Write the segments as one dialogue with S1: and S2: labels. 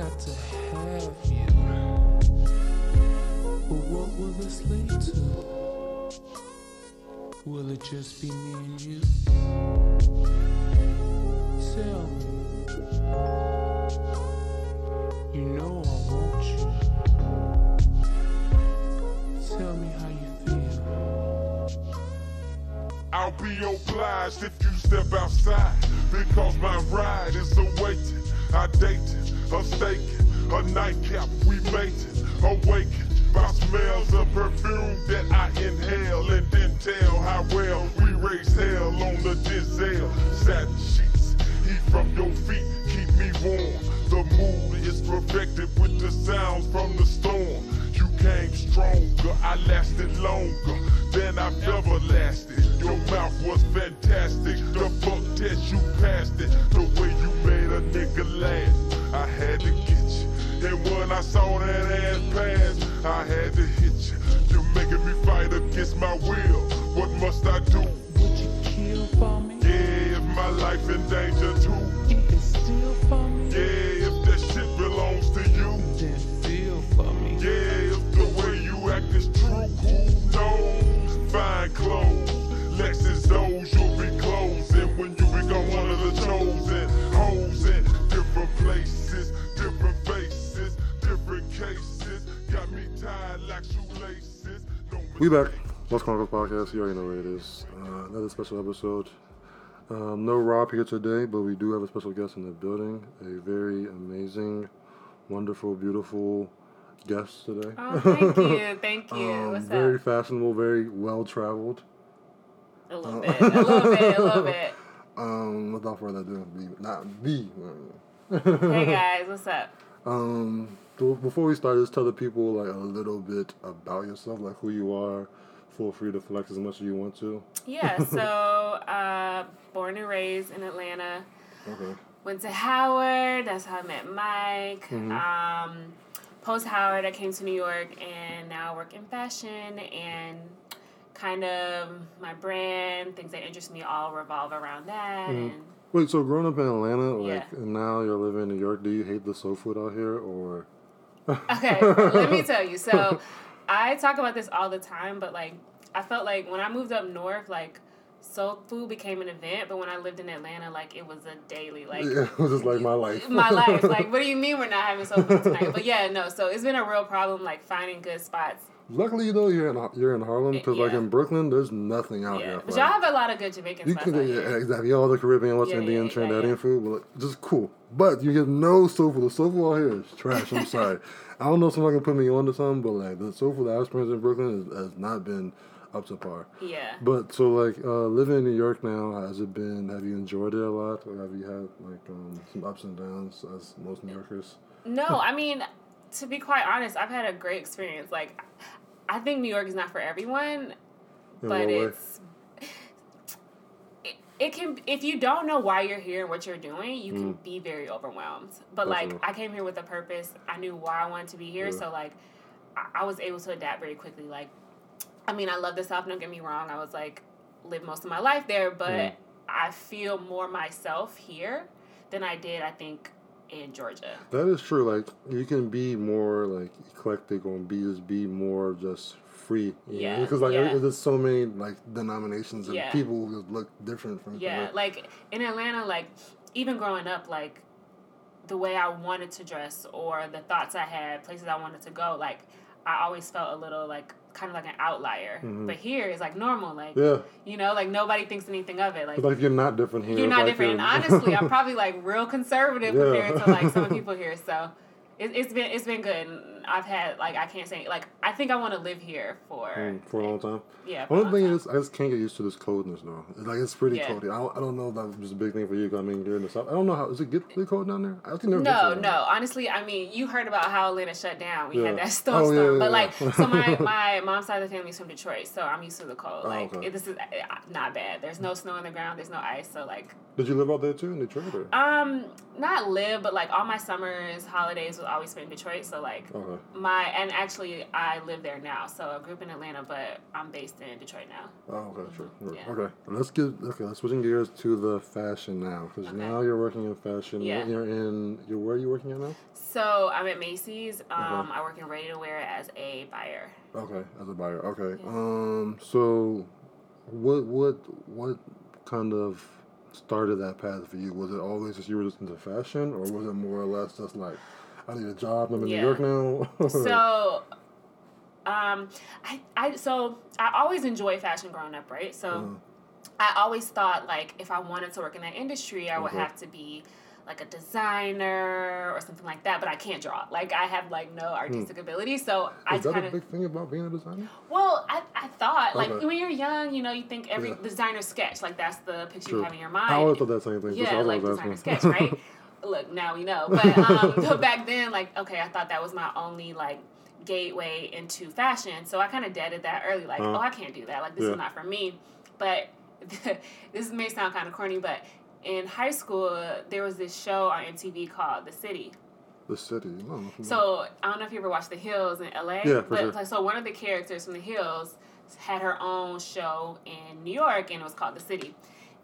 S1: got to have you. But what will this lead to? Will it just be me and you? Tell me. You know I want you. Tell me how you feel.
S2: I'll be obliged if you step outside because my ride is awaiting. I dated, staking, a nightcap, we mated, awakened by smells of perfume that I inhale and then tell how well we raise hell on the diesel. Satin sheets, heat from your feet, keep me warm. The mood is perfected with the sounds from the storm. You came stronger, I lasted longer than I've ever lasted. Your mouth was fantastic. The fuck test, you passed it. The way you made a nigga laugh, I had to get you. And when I saw that ass pass, I had to hit you. You're making me fight against my will. What must I do?
S1: Would you kill for me?
S2: Yeah, if my life in danger too.
S1: You can steal for me?
S2: Yeah, if that shit belongs to you.
S1: Then feel for me.
S2: Yeah, if the way you act is true, who knows? Fine clothes,
S3: We back. Lost Chronicles podcast. You already know what it is. Uh, another special episode. Um, no Rob here today, but we do have a special guest in the building. A very amazing, wonderful, beautiful guest today.
S4: Oh, thank you, thank you.
S3: Um,
S4: What's
S3: very
S4: up?
S3: fashionable, very well traveled.
S4: A little bit, a little bit, a little bit.
S3: Um, without further ado, be, not be.
S4: Hey guys, what's up?
S3: Um, before we start, just tell the people like a little bit about yourself, like who you are. Feel free to flex as much as you want to.
S4: Yeah, so uh, born and raised in Atlanta.
S3: Okay.
S4: Went to Howard. That's how I met Mike.
S3: Mm-hmm.
S4: Um, Post Howard, I came to New York, and now I work in fashion and kind of my brand, things that interest me, all revolve around that.
S3: Mm-hmm.
S4: And
S3: Wait, so growing up in Atlanta, like,
S4: Yeah.
S3: and now you're living in New York, do you hate the soul food out here, or?
S4: Okay, let me tell you. So, I talk about this all the time, but like, I felt like when I moved up north, like, soul food became an event, but when I lived in Atlanta, like, it was a daily, like,
S3: Yeah, it was just like my life.
S4: my life. Like, what do you mean we're not having soul food tonight? But yeah, no. So it's been a real problem, like, finding good spots.
S3: Luckily, though, you're in you're in Harlem because, like, in Brooklyn, there's nothing out
S4: Yeah,
S3: here.
S4: but
S3: like-
S4: y'all have a lot of good Jamaican
S3: You can, yeah, exactly. All the Caribbean, West
S4: Yeah,
S3: Indian,
S4: yeah, yeah,
S3: Trinidadian
S4: yeah.
S3: food, well, just cool. But you get no soul food. The soul food out here is trash. I'm sorry. I don't know if somebody can put me on to something, but like the soul food that I experienced in Brooklyn is, has not been up to par.
S4: Yeah.
S3: But so like uh, living in New York now, has it been? Have you enjoyed it a lot, or have you had like um, some ups and downs as most New Yorkers?
S4: No, I mean, to be quite honest, I've had a great experience. Like, I think New York is not for everyone,
S3: In
S4: but it's it, it can if you don't know why you're here and what you're doing, you can be very overwhelmed. But like,
S3: Mm.
S4: I came here with a purpose. I knew why I wanted to be here,
S3: Yeah.
S4: so like, I, I was able to adapt very quickly. Like, I mean, I love the South. Don't get me wrong. I was like lived most of my life there, but
S3: Mm.
S4: I feel more myself here than I did. I think in Georgia.
S3: That is true. Like you can be more like eclectic or be just be more just free.
S4: Yeah,
S3: know? Because like
S4: yeah.
S3: there's so many like denominations and
S4: Yeah.
S3: people who just look different from each
S4: Yeah,
S3: other.
S4: like in Atlanta, like even growing up, like the way I wanted to dress or the thoughts I had, places I wanted to go, like I always felt a little like kind of like an outlier. But here it's like normal, like
S3: Mm-hmm. Yeah,
S4: you know, like nobody thinks anything of it. Like
S3: like you're not different here.
S4: you're not
S3: like
S4: different. And honestly, I'm probably like real conservative
S3: Yeah.
S4: compared to like some people here. So it, it's been it's been good. And I've had like I can't say like I think I want to live here for
S3: Mm, for a long time.
S4: yeah.
S3: Only thing
S4: time.
S3: is, I just can't get used to this coldness. It's like it's pretty
S4: Yeah.
S3: cold. I don't, I don't know if that was a big thing for you. I mean, you're in the south. I don't know how is it get really cold down there. I actually never.
S4: No, no. Honestly, I mean, you heard about how Atlanta shut down. We
S3: Yeah.
S4: had that
S3: Oh,
S4: snowstorm,
S3: yeah, yeah,
S4: but like, so my my mom's side of the family's from Detroit, so I'm used to the cold.
S3: Oh,
S4: Like,
S3: okay.
S4: it, this is not bad. There's no snow on the ground. There's no ice. So like,
S3: Did you live out there too in Detroit? Or?
S4: um, not live, but like all my summers, holidays was always in Detroit. So like
S3: Okay.
S4: my and actually I live there now. So I grew up in Atlanta, but I'm based in Detroit now.
S3: Oh, okay, sure.
S4: Yeah.
S3: Okay, let's get okay. Let's switching gears to the fashion now, because
S4: Okay.
S3: now you're working in fashion.
S4: Yeah.
S3: You're in. You're where are you working at now?
S4: So I'm at Macy's. Um,
S3: Okay.
S4: I work in ready to wear as a buyer.
S3: Okay, as a buyer. Okay.
S4: Yeah.
S3: Um. So, what what what kind of started that path for you? Was it always just you were just into fashion, or was it more or less just like, I need a job. I'm in
S4: Yeah.
S3: New York now.
S4: So, um, I, I so I always enjoy fashion growing up, right? So
S3: Mhm.
S4: I always thought like if I wanted to work in that industry, I would have to be like a designer or something like that. But I can't draw. Like I have like no artistic ability, so I
S3: Hmm. Is that
S4: kind
S3: a big thing about being a designer?
S4: well, I, I thought like
S3: Okay.
S4: when you're young, you know, you think every
S3: Yeah.
S4: designer sketch like that's the picture
S3: Sure.
S4: you have in your mind.
S3: I always thought that same thing.
S4: Yeah,
S3: I
S4: like designer
S3: asking.
S4: sketch, right? Look, now we know. But um, but back then, like, okay, I thought that was my only like gateway into fashion. So I kind of deaded that early, like,
S3: Uh-huh.
S4: oh, I can't do that. Like, this
S3: Yeah.
S4: is not for me. But this may sound kind of corny, but in high school, there was this show on MTV called The City.
S3: the city. No,
S4: So I don't know if you ever watched The Hills in LA.
S3: Yeah,
S4: but
S3: sure.
S4: like, so one of the characters from The Hills had her own show in New York, and it was called The City.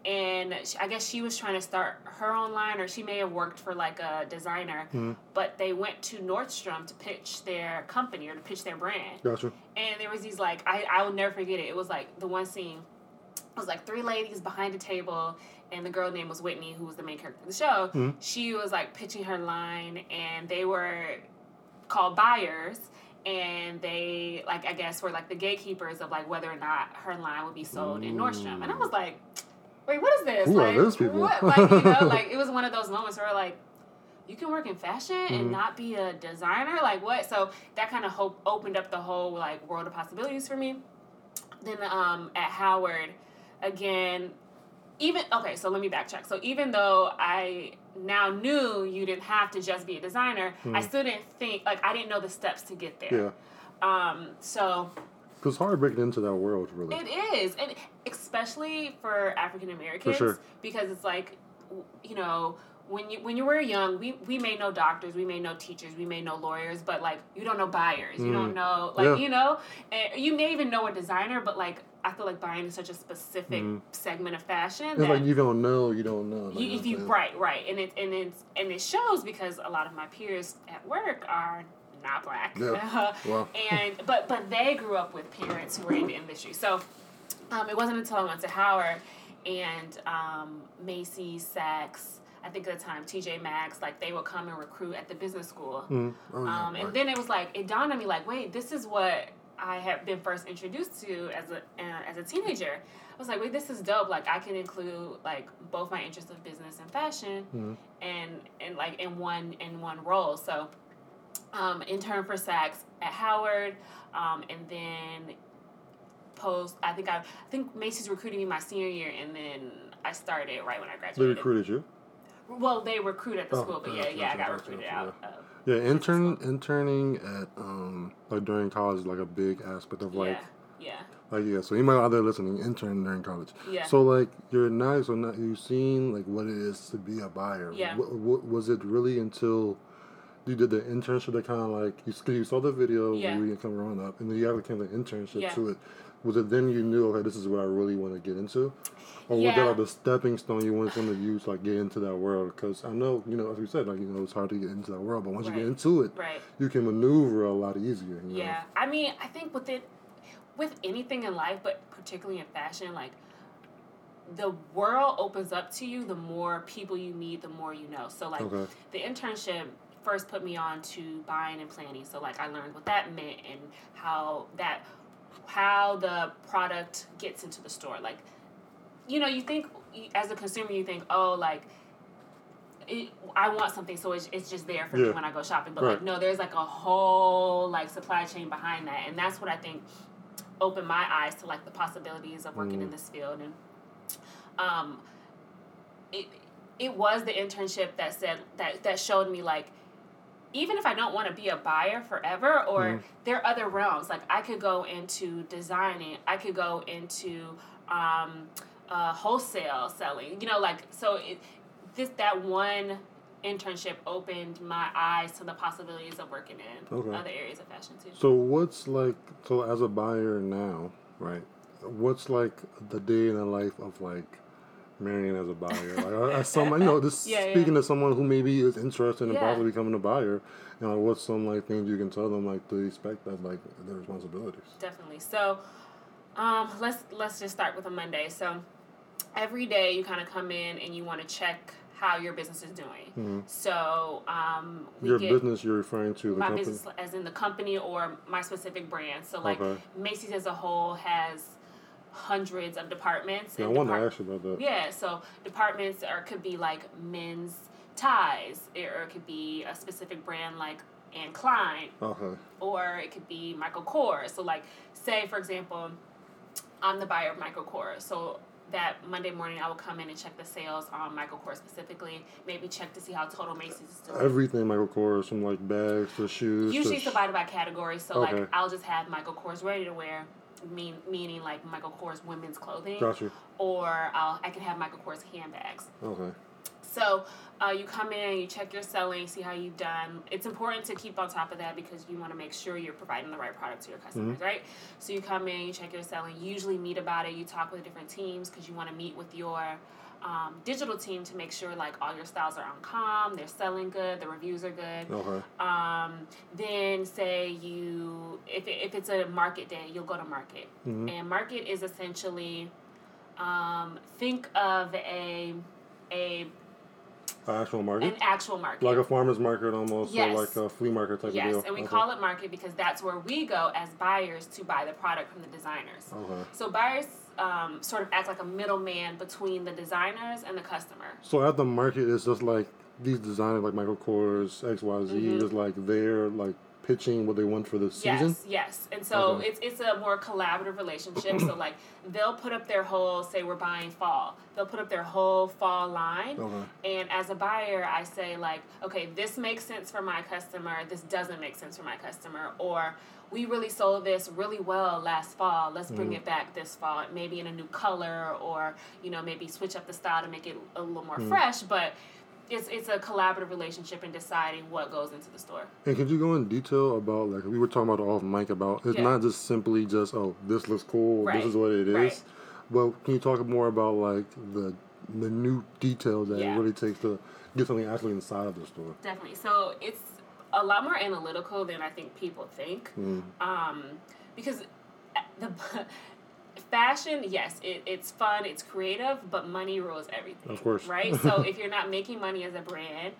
S4: And I guess she was trying to start her own line, or she may have worked for like a designer.
S3: Mhm.
S4: But they went to Nordstrom to pitch their company or to pitch their brand.
S3: Gotcha.
S4: And there was these like I I will never forget it. It was like the one scene. It was like three ladies behind a table, and the girl name was Whitney, who was the main character of the show.
S3: Mhm.
S4: She was like pitching her line, and they were called buyers, and they like I guess were like the gatekeepers of like whether or not her line would be sold in Nordstrom. And I was like, wait, what is this?
S3: Who are
S4: like,
S3: these people?
S4: What? Like you know, like it was one of those moments where like. You can work in fashion
S3: Mhm.
S4: and not be a designer, like what? So that kind of hope opened up the whole like world of possibilities for me. Then um, at Howard, again, even okay. So let me backtrack. So even though I now knew you didn't have to just be a designer, I still didn't think like I didn't know the steps to get there.
S3: Yeah.
S4: Um. So
S3: Because it's hard breaking into that world, really.
S4: it is, and especially for African Americans,
S3: sure.
S4: because it's like, you know, when you when you were young, we we may know doctors, we may know teachers, we may know lawyers, but like you don't know buyers, you don't know like
S3: Mm. Yeah.
S4: you know, and you may even know a designer, but like I feel like buying is such a specific
S3: Mhm.
S4: segment of fashion
S3: It's
S4: that.
S3: like you don't know, you don't know. like,
S4: you, if you right, right, and it and it's and it shows because a lot of my peers at work are not black,
S3: Yeah. Wow.
S4: and but but they grew up with parents who were in the industry. So um, it wasn't until I went to Howard and um, Macy's, Saks, I think at the time TJ Maxx, like they would come and recruit at the business school.
S3: Mm. Oh, yeah,
S4: Um, and
S3: right.
S4: then it was like it dawned on me like, wait, this is what I have been first introduced to as a uh, as a teenager. I was like, wait, this is dope. Like I can include like both my interests of business and fashion,
S3: Mhm.
S4: and and like in one in one role. So, um, intern for Saks at Howard, um, and then post. I think I, I think Macy's recruited me my senior year, and then I started right when I graduated.
S3: They recruited you.
S4: Well, they recruit at the
S3: Oh,
S4: school, but yeah,
S3: gotcha,
S4: yeah, I got recruited
S3: gotcha,
S4: out. Of,
S3: Yeah, intern interning at um like during college is like a big aspect of like
S4: yeah, yeah.
S3: like yeah. So you might out there listening, intern during college.
S4: Yeah.
S3: So like you're nice or not, you've seen like what it is to be a buyer.
S4: Yeah.
S3: What, what was it really until you did the internship that kind of like you, you saw the video
S4: Yeah.
S3: you come growing up, and then you actually came the internship
S4: Yeah.
S3: to it. Was it then you knew okay this is what I really want to get into, or was
S4: Yeah.
S3: that like the stepping stone you wanted to use like get into that world? Because I know you know as we said like you know it's hard to get into that world, but once you get into it,
S4: Right.
S3: you can maneuver a lot easier. You know?
S4: Yeah, I mean, I think with it, with anything in life, but particularly in fashion, like the world opens up to you the more people you meet, the more you know. So like
S3: Okay.
S4: the internship first put me on to buying and planning. So like I learned what that meant and how that how the product gets into the store. Like you know, you think as a consumer, you think, oh, like. It, I want something, so it's, it's just there for me when I go shopping. But
S3: Right.
S4: like, no, there's like a whole like supply chain behind that, and that's what I think opened my eyes to like the possibilities of working in
S3: Mm.
S4: this field. And um, it it was the internship that said that that showed me like even if I don't want to be a buyer forever, or
S3: Mhm.
S4: there are other realms. Like I could go into designing, I could go into um, uh, wholesale selling. You know, like so it, this that one internship opened my eyes to the possibilities of working in
S3: Okay.
S4: other areas of fashion too.
S3: So what's like so as a buyer now, right? What's like the day in the life of like Marion as a buyer? Like as some you know, this
S4: Yeah, yeah.
S3: speaking to someone who maybe is interested in
S4: Yeah.
S3: possibly becoming a buyer, you know, what's some like things you can tell them like to expect as like their responsibilities?
S4: Definitely. So, um, let's let's just start with a Monday. So, every day you kind of come in and you want to check how your business is doing. So, um,
S3: Your
S4: get
S3: business you're referring to the
S4: my
S3: company.
S4: business as in the company or my specific brand. So, like
S3: Okay.
S4: Macy's as a whole has hundreds of departments.
S3: Yeah, I
S4: and
S3: wanted to ask you about that.
S4: yeah, so departments are could be like men's ties, or it could be a specific brand like Anne Klein,
S3: Okay.
S4: or it could be Michael Kors. So, like, say for example, I'm the buyer of Michael Kors. So that Monday morning, I will come in and check the sales on Michael Kors specifically. Maybe check to see how Total Macy's is doing.
S3: Everything Michael Kors, from like bags to shoes.
S4: Usually
S3: to
S4: it's divided by category. So
S3: Okay.
S4: like I'll just have Michael Kors ready to wear, mean meaning like Michael Kors women's clothing,
S3: Got you.
S4: or I'll I can have Michael Kors handbags.
S3: Okay.
S4: So uh, you come in, you check your selling, see how you've done. It's important to keep on top of that because you want to make sure you're providing the right product to your customers, right? So you come in, you check your selling, you usually meet about it, you talk with different teams because you want to meet with your um, digital team to make sure like all your styles are on com, they're selling good, the reviews are good.
S3: Okay.
S4: Um, then say you if, if it's a market day, you'll go to market, and market is essentially um, think of a a
S3: Actual market.
S4: an actual market.
S3: like a farmer's market almost,
S4: Yes.
S3: or like a flea market type
S4: yes,
S3: of deal.
S4: Yes, and we
S3: okay.
S4: call it market because that's where we go as buyers to buy the product from the designers.
S3: Okay.
S4: So buyers um, sort of act like a middleman between the designers and the customer.
S3: So at the market, it's just like these designers, like Michael Kors, X, Y, Z,
S4: Mm-hmm.
S3: is like they're like pitching what they want for the season.
S4: Yes, yes. And so
S3: Okay.
S4: it's it's a more collaborative relationship. so like they'll put up their whole say we're buying fall. They'll put up their whole fall line.
S3: Okay.
S4: And as a buyer, I say like, okay, this makes sense for my customer. This doesn't make sense for my customer. Or we really sold this really well last fall. Let's bring mm. it back this fall, maybe in a new color, or you know maybe switch up the style to make it a little more mm. fresh. But it's it's a collaborative relationship in deciding what goes into the store.
S3: And could you go in detail about like we were talking about off mic about it's
S4: Yeah.
S3: not just simply just oh this looks cool
S4: Right,
S3: this is what it is,
S4: right.
S3: but can you talk more about like the minute details that
S4: Yeah.
S3: it really takes to get something actually inside of the store?
S4: Definitely. So it's a lot more analytical than I think people think. Um, because the fashion, yes, it, it's fun, it's creative, but money rules everything.
S3: Of course.
S4: Right? So if you're not making money as a brand,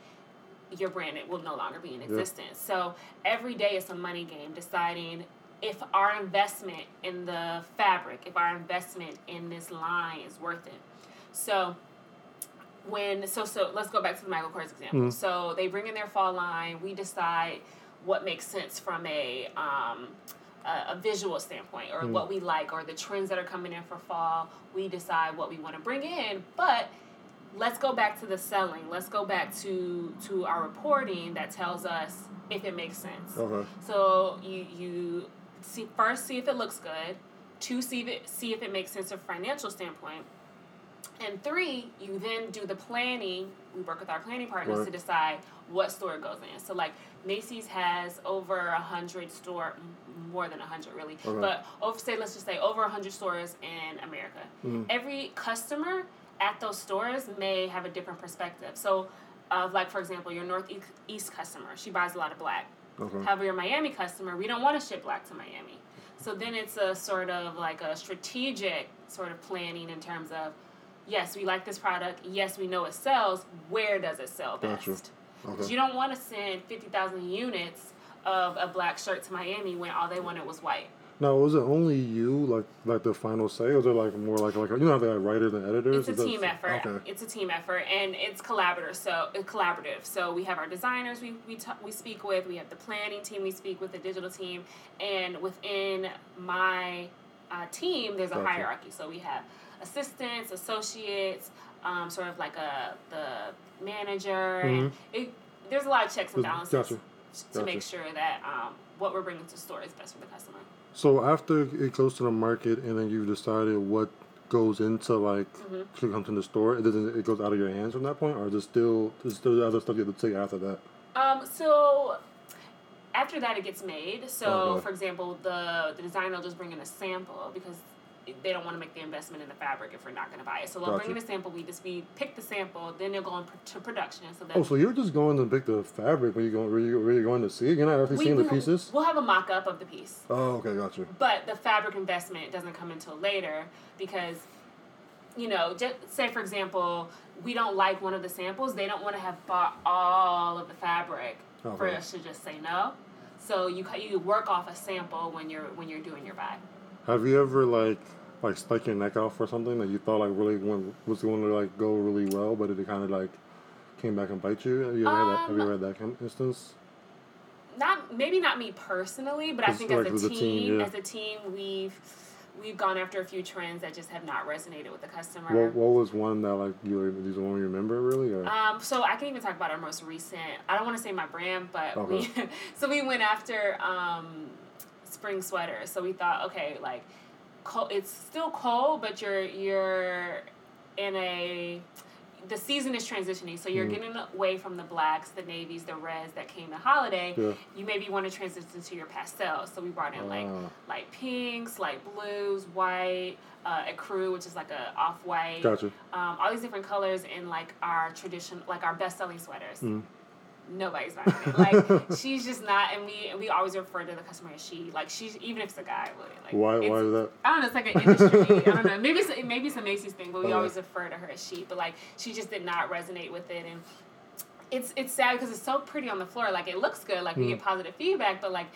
S4: your brand it will no longer be in existence. So every day is a money game deciding if our investment in the fabric, if our investment in this line is worth it. So when so so let's go back to the Michael Kors example. Mm-hmm. So they bring in their fall line. We decide what makes sense from a um, a, a visual standpoint, or mm-hmm. what we like, or the trends that are coming in for fall. We decide what we want to bring in, but let's go back to the selling. Let's go back to to our reporting that tells us if it makes sense.
S3: Okay.
S4: So you you see first see if it looks good. Two see if it see if it makes sense from a financial standpoint. And three, you then do the planning. We work with our planning partners
S3: Right.
S4: to decide what store it goes in. So like Macy's has over a hundred store, more than a hundred really,
S3: Okay.
S4: but over say let's just say over a hundred stores in America.
S3: Mm-hmm.
S4: Every customer at those stores may have a different perspective. So, uh, like for example, your Northeast customer, she buys a lot of black.
S3: Okay.
S4: However, your Miami customer, we don't want to ship black to Miami. So then it's a sort of like a strategic sort of planning in terms of, yes, we like this product. Yes, we know it sells. Where does it sell best?
S3: Gotcha.
S4: Because
S3: Okay.
S4: you don't want to send 50,000 units of a black shirt to Miami when all they wanted was white.
S3: Now, was it only you, like like the final say, or like more like like you know how they have writers and editors?
S4: It's a team effort.
S3: Okay.
S4: It's a team effort, and it's collaborative. So it's collaborative. So we have our designers we we ta- we speak with. We have the planning team we speak with, the digital team, and within my uh, team, there's a
S3: Gotcha.
S4: hierarchy. So we have assistants, associates, um, sort of like a the manager, and it, there's a lot of checks and balances
S3: Gotcha.
S4: to make sure that um, what we're bringing to store is best for the customer.
S3: So after it goes to the market, and then you've decided what goes into like
S4: Mm-hmm.
S3: to come to the store. It doesn't. It goes out of your hands from that point, or is it still is still other stuff you have to take after that?
S4: Um, so after that, it gets made. So,
S3: Okay.
S4: for example, the the designer will just bring in a sample because they don't want to make the investment in the fabric if we're not going to buy it. So they'll bring in a sample. We just we pick the sample, then they'll go on pr- to production. So oh, then
S3: Oh, so you're just going to pick the fabric when you go where you where you're going to see. You're not actually
S4: we,
S3: seeing the pieces.
S4: We'll have a mock up of the piece.
S3: Oh, okay, gotcha.
S4: But the fabric investment doesn't come until later because, you know, just say for example, we don't like one of the samples. They don't want to have bought all of the fabric oh,
S3: for
S4: us to just say no. So you you work off a sample when you're when you're doing your buy.
S3: Have you ever like like stuck your neck out for something that you thought like really went, was going to like go really well, but it kind of like came back and bite you? Have you ever had that? Have you
S4: Um,
S3: ever had that kind- instance?
S4: Not maybe not me personally, but I think
S3: like
S4: as a team,
S3: team, yeah.
S4: as a team, we've we've gone after a few trends that just have not resonated with the customer.
S3: What, what was one that like you is the one you remember really? Or
S4: Um, so I can even talk about our most recent. I don't want to say my brand, but we so we went after um, spring sweaters. So we thought, okay, like cold, it's still cold, but you're you're in a the season is transitioning, so you're
S3: Mhm.
S4: getting away from the blacks, the navies, the reds that came the holiday.
S3: Yeah.
S4: You maybe want to transition to your pastels. So we brought in like
S3: Ah.
S4: light pinks, light blues, white, uh, a crew, which is like a off white
S3: gotcha.
S4: um, all these different colors in like our tradition, like our best selling sweaters.
S3: Mm.
S4: Nobody's buying it. Like she's just not, and we we always refer to the customer as she. Like she's even if it's a guy, really, like
S3: Why why is that?
S4: I don't know. It's like an industry. I don't know. Maybe it's maybe it's a Macy's thing, but we always refer to her as she. But like she just did not resonate with it, and it's it's sad because it's so pretty on the floor. Like it looks good. Like we
S3: Mm.
S4: get positive feedback, but like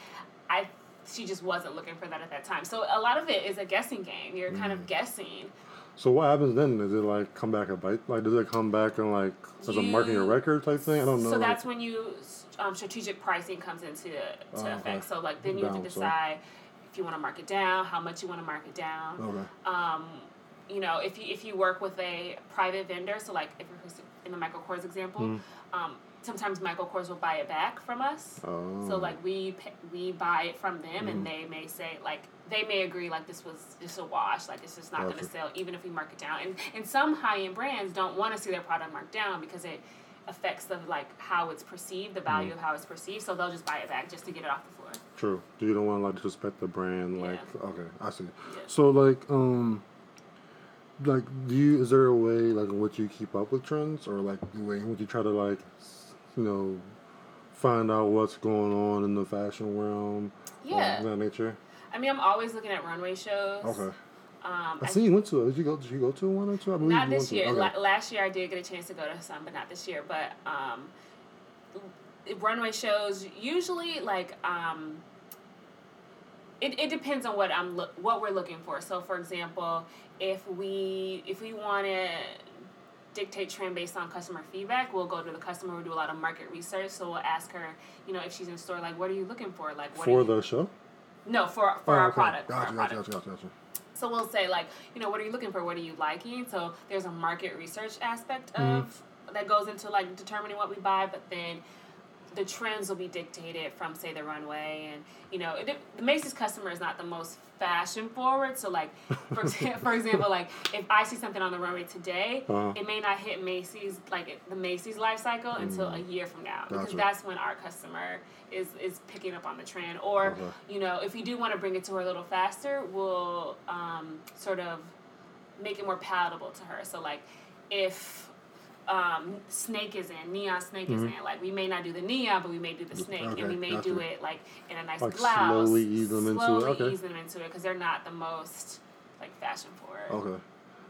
S4: I. She just wasn't looking for that at that time. So a lot of it is a guessing game. You're kind
S3: Mm.
S4: of guessing.
S3: So what happens then? Is it like come back a bite? Like does it come back and like as a marking a
S4: You-
S3: record type thing? I don't know.
S4: So
S3: like-
S4: that's when you um, strategic pricing comes into to
S3: okay.
S4: effect. So like then you have to
S3: Down, so-
S4: decide if you want to mark it down, how much you want to mark it down.
S3: okay.
S4: Um, you know, if you if you work with a private vendor, so like if you're in the Michael Kors example,
S3: Mm.
S4: um, sometimes Michael Kors will buy it back from us.
S3: Oh.
S4: So like we we buy it from them,
S3: Mhm.
S4: and they may say like they may agree like this was just a wash, like it's just not going to sell, even if we mark it down. And and some high end brands don't want to see their product marked down because it affects the like how it's perceived, the value
S3: Mhm.
S4: of how it's perceived. So they'll just buy it back just to get it off the floor.
S3: True. Do you don't want to like disrespect the brand. Like
S4: Yeah.
S3: okay, I see.
S4: Yeah.
S3: So like um. Like, do you is there a way like in which you keep up with trends, or like the way in which you try to like, you know, find out what's going on in the fashion realm?
S4: Yeah.
S3: that nature.
S4: I mean, I'm always looking at runway shows.
S3: Okay.
S4: Um,
S3: I
S4: I
S3: see you went to. Did you go? Did you go to one or two? I believe
S4: Not
S3: you
S4: this
S3: went to-
S4: year.
S3: Okay.
S4: La- last year I did get a chance to go to some, but not this year. But um, runway shows usually like um, it, it depends on what I'm look what we're looking for. So for example, if we if we want to dictate trend based on customer feedback, we'll go to the customer. We do a lot of market research, so we'll ask her, you know, if she's in store, like, what are you looking for? Like, what
S3: for
S4: are you,
S3: the show.
S4: no for for
S3: Oh,
S4: our
S3: okay.
S4: product. for our
S3: Gotcha,
S4: product.
S3: gotcha, gotcha, gotcha, gotcha.
S4: So we'll say like, you know, what are you looking for? What are you liking? So there's a market research aspect
S3: Mhm.
S4: of that goes into like determining what we buy, but then the trends will be dictated from say the runway and you know it, the Macy's customer is not the most fashion forward. So like for for example, like if I see something on the runway today,
S3: Uh-huh.
S4: it may not hit Macy's like the Macy's life cycle until a year from now because that's when our customer is is picking up on the trend or
S3: Okay.
S4: you know, if we do want to bring it to her a little faster, we'll um, sort of make it more palatable to her. So like, if um, snake is in, neon snake is in, like we may not do the neon, but we may do the snake,
S3: Mm-hmm. Okay,
S4: and we may do it like in a nice
S3: Like
S4: blouse.
S3: slowly ease them into it,
S4: slowly
S3: okay.
S4: ease them into it because they're not the most like fashion forward.
S3: Okay.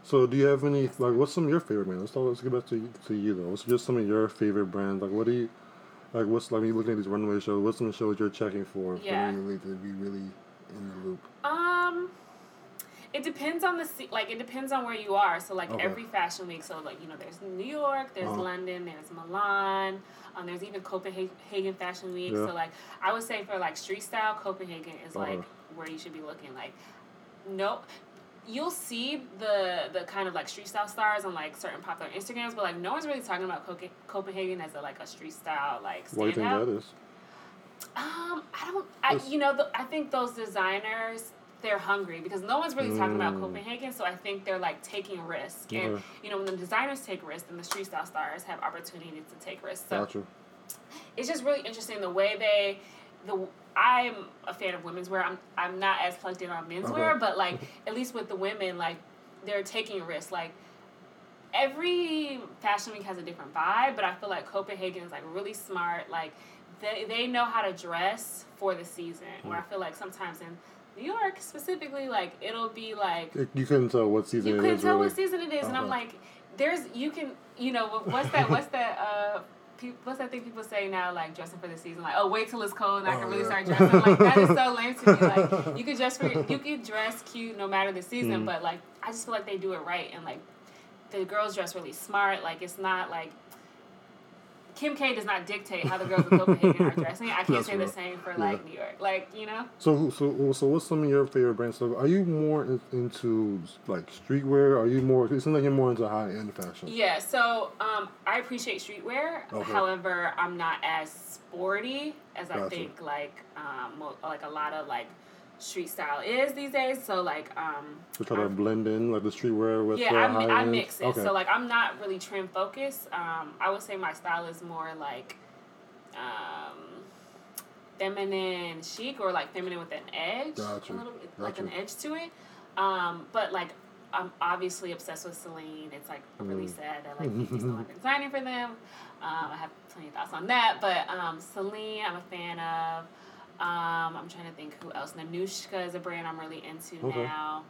S3: So do you have any like what's some of your favorite brands? Let's talk, let's get back to to you though. What's just some of your favorite brands? Like what do you like what's like when you looking at these runway shows, what's some shows you're checking for
S4: Yeah.
S3: for to be really in the loop?
S4: Um, it depends on the like it depends on where you are. So like
S3: Okay.
S4: every fashion week, so like you know, there's New York, there's
S3: Uh-huh.
S4: London, there's Milan, um, there's even Copenhagen Fashion Week.
S3: Yeah.
S4: So like I would say for like street style, Copenhagen is like
S3: Uh-huh.
S4: where you should be looking. Like, no. You'll see the the kind of like street style stars on like certain popular Instagrams, but like no one's really talking about Copenhagen as a like a street style like
S3: Why do you think that is?
S4: Um, I don't. I
S3: It's-
S4: you know the, I think those designers they're hungry because no one's really talking about
S3: Mm.
S4: Copenhagen. So I think they're like taking risk, and you know when the designers take risks, then the street style stars have opportunities to take risks. So
S3: Gotcha.
S4: it's just really interesting the way they the I'm a fan of women's wear. I'm I'm not as plugged in on men's
S3: Okay.
S4: wear, but like at least with the women, like they're taking risks. Like every fashion week has a different vibe, but I feel like Copenhagen is like really smart. Like they they know how to dress for the season. Where I feel like sometimes in New York specifically, like it'll be like
S3: You couldn't tell what season it is.
S4: you couldn't tell
S3: really.
S4: what season it is, and I'm like, there's you can you know what's that what's that uh what's that thing people say now like dressing for the season like oh wait till it's cold and I
S3: Oh,
S4: can really
S3: yeah.
S4: start dressing like that is so lame to me like you could dress for you could dress cute no matter the season
S3: Mm.
S4: but like I just feel like they do it right and like the girls dress really smart like it's not like. Kim K does not dictate how the girls in Copenhagen are dressing. I can't
S3: That's
S4: say the same for
S3: Yeah.
S4: like New York. Like, you know?
S3: So, so, so, what's some of your favorite brands? So, are you more in, into like streetwear? Are you more? It seems like you're more into high end fashion.
S4: Yeah, so um, I appreciate streetwear.
S3: Okay.
S4: However, I'm not as sporty as I think like um, like a lot of like street style is these days. So like um,
S3: To try to
S4: I'm-
S3: blend in like the streetwear with
S4: yeah,
S3: the
S4: I, I mix it.
S3: Okay.
S4: So like I'm not really trend focused. Um, I would say my style is more like um, feminine chic or like feminine with an edge,
S3: Gotcha.
S4: a little bit, like an edge to it. Um, but like I'm obviously obsessed with Celine. It's like really
S3: Mm.
S4: sad that like he's no longer designing for them. Um, I have plenty of thoughts on that, but um, Celine, I'm a fan of. Um, I'm trying to think who else. Nanushka is a brand I'm really into
S3: Okay.
S4: now.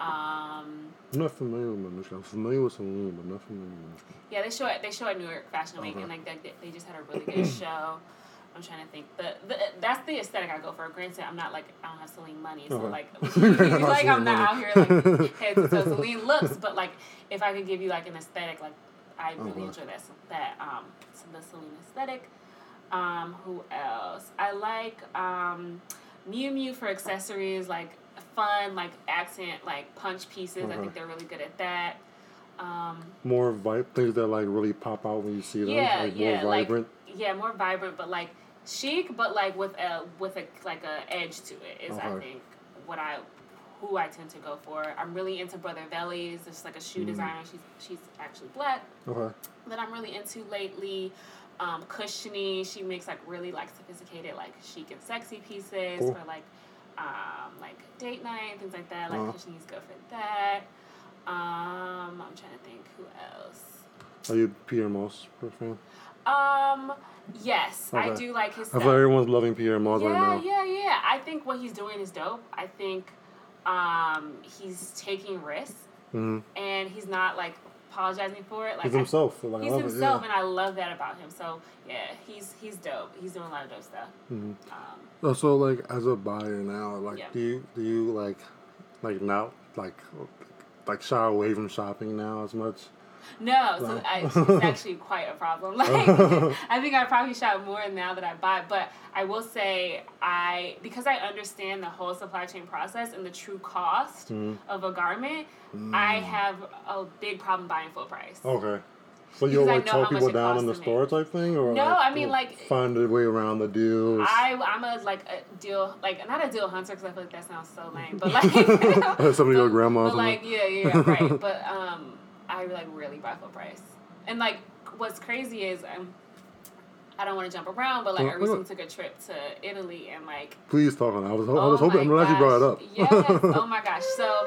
S4: Um,
S3: I'm not familiar with Nanushka. I'm familiar with Celine, but not familiar with Nanushka.
S4: yeah, they show it. They show at New York Fashion Week,
S3: Okay.
S4: and like they, they just had a really good show. I'm trying to think. The, the that's the aesthetic I go for. Granted, I'm not like I don't have Celine money, so
S3: Okay.
S4: like like I'm not out here like head to toe Celine looks, but like if I could give you like an aesthetic, like I really enjoy that that um the Celine aesthetic. Um, who else? I like um, Miu Miu for accessories, like fun, like accent, like punch pieces. I think they're really good at that. Um,
S3: More vibe things that like really pop out when you see them.
S4: yeah,
S3: like
S4: yeah,
S3: more vibrant.
S4: like yeah, more vibrant, but like chic, but like with a with a like a edge to it is I think what I who I tend to go for. I'm really into Brother Vellies. It's like a shoe
S3: Mm.
S4: designer. She's she's actually black
S3: okay.
S4: that I'm really into lately. Um, Cushnie. She makes like really like sophisticated like chic and sexy pieces
S3: Cool.
S4: for like um, like date night things like that. Like
S3: Uh-huh.
S4: Cushnie's good for that. Um, I'm trying to think who else.
S3: Are you Pyer Moss fan?
S4: Um, yes, I do like his
S3: I
S4: stuff.
S3: feel everyone's loving Pyer Moss
S4: yeah,
S3: right now.
S4: yeah, yeah. I think what he's doing is dope. I think um, he's taking risks
S3: hmm
S4: and he's not like apologizing for it. Like
S3: He's
S4: I-
S3: himself. Like, I
S4: he's
S3: love
S4: himself,
S3: It,
S4: and I love that about him. So yeah, he's he's dope. He's doing a lot of dope stuff.
S3: yeah. hmm
S4: Um,
S3: Oh, so like as a buyer now, like
S4: Yeah.
S3: do you do you like like not like like shy away from shopping now as much?
S4: No, so I, it's actually quite a problem. Like, I think I probably shop more now that I buy, but I will say I because I understand the whole supply chain process and the true cost
S3: Mhm.
S4: of a garment. I have a big problem buying full price.
S3: Okay. So you'll like talk people down in the store type thing, or
S4: No,
S3: like,
S4: I mean, like-
S3: find a way around the deals.
S4: I I'm a like a deal like not a deal hunter because I feel like that sounds so lame, but like
S3: Some of your grandmas.
S4: But like yeah, yeah, yeah, right. But um, I like really buy full price. And like what's crazy is um, I don't want to jump around, but like I
S3: Oh,
S4: recently took a trip to Italy and like
S3: Please talk on. it. I was I
S4: oh
S3: was hoping. I'm glad you brought it up.
S4: Yes. Oh my gosh. So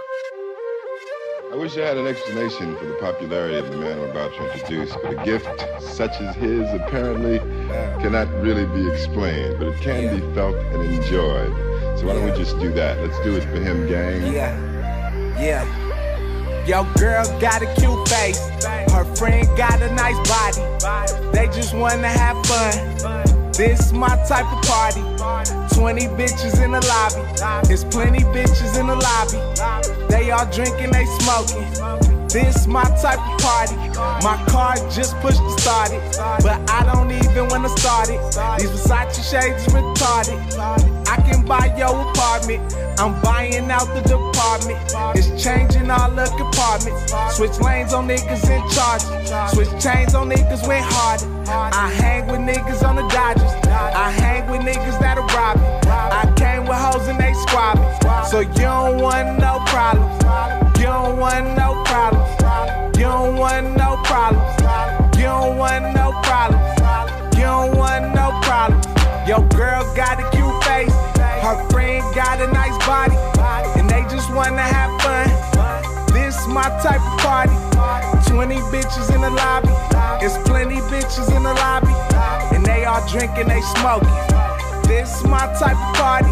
S5: I wish I had an explanation for the popularity of the man I'm about to introduce, but a gift such as his apparently cannot really be explained, but it can be felt and enjoyed. So why don't we just do that? Let's do it for him, gang.
S6: Yeah, yeah. Yo, girl got a cute face. Her friend got a nice body. They just wanna have fun. This my type of party. 20 bitches in the lobby. There's plenty bitches in the lobby. They all drinking, they smoking. This my type of party. My car just pushed to start it. But I don't even wanna start it. These Versace shades retarded. I can buy your apartment. I'm buying out the department. It's changing all the compartments. Switch lanes on niggas in charge. Switch chains on niggas went hard. I hang with niggas on the Dodgers. I hang with niggas that'll rob me. I came with hoes and they squabble. So you don't want no problems. You don't want no problems. You don't want no problems. You don't want no problems. You don't want no problems. Your girl got a cute face. Her friend got a nice body. And they just wanna have fun. This my type of party. 20 bitches in the lobby. It's plenty bitches in the lobby. And they all drinking, they smoking. This my type of party.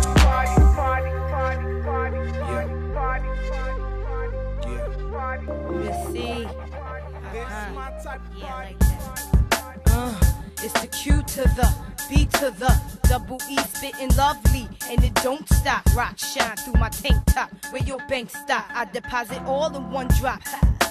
S7: You see,
S6: This my type of
S7: yeah,
S6: party.
S7: like that. Uh, it's the Q to the B to the double E spitting lovely, and it don't stop. Rock shine through my tank top. Where your bank stop, I deposit all in one drop.